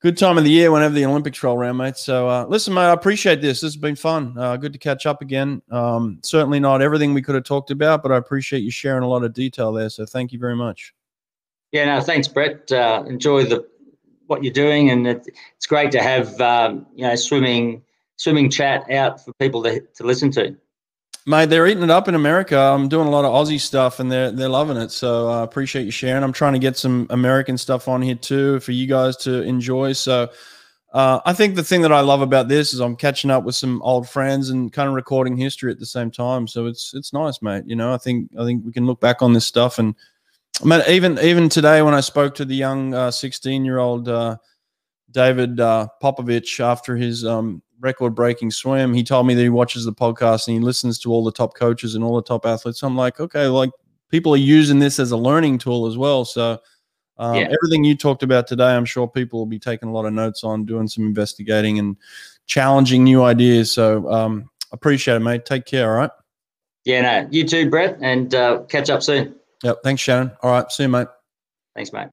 good time of the year whenever the Olympics roll around, mate. So uh, listen, mate, I appreciate this. This has been fun. Uh, good to catch up again. Um, certainly not everything we could have talked about, but I appreciate you sharing a lot of detail there. So thank you very much. Yeah, no, thanks, Brett. Uh, enjoy the what you're doing, and it, it's great to have um, you know swimming swimming chat out for people to, to listen to. Mate, they're eating it up in America. I'm doing a lot of Aussie stuff, and they're they're loving it. So I uh, appreciate you sharing. I'm trying to get some American stuff on here too for you guys to enjoy. So uh, I think the thing that I love about this is I'm catching up with some old friends and kind of recording history at the same time. So it's it's nice, mate. You know, I think I think we can look back on this stuff and. I mean, even even today when I spoke to the young 16 uh, year old uh, David uh, Popovici after his um, record breaking swim. He told me that he watches the podcast and he listens to all the top coaches and all the top athletes. I'm like, okay, like people are using this as a learning tool as well. So um, yeah. everything you talked about today, I'm sure people will be taking a lot of notes on, doing some investigating and challenging new ideas. So um, appreciate it, mate. Take care. All right. Yeah, no, you too, Brett, and uh, catch up soon. Yep. Thanks, Shannon. All right. See you, mate. Thanks, mate.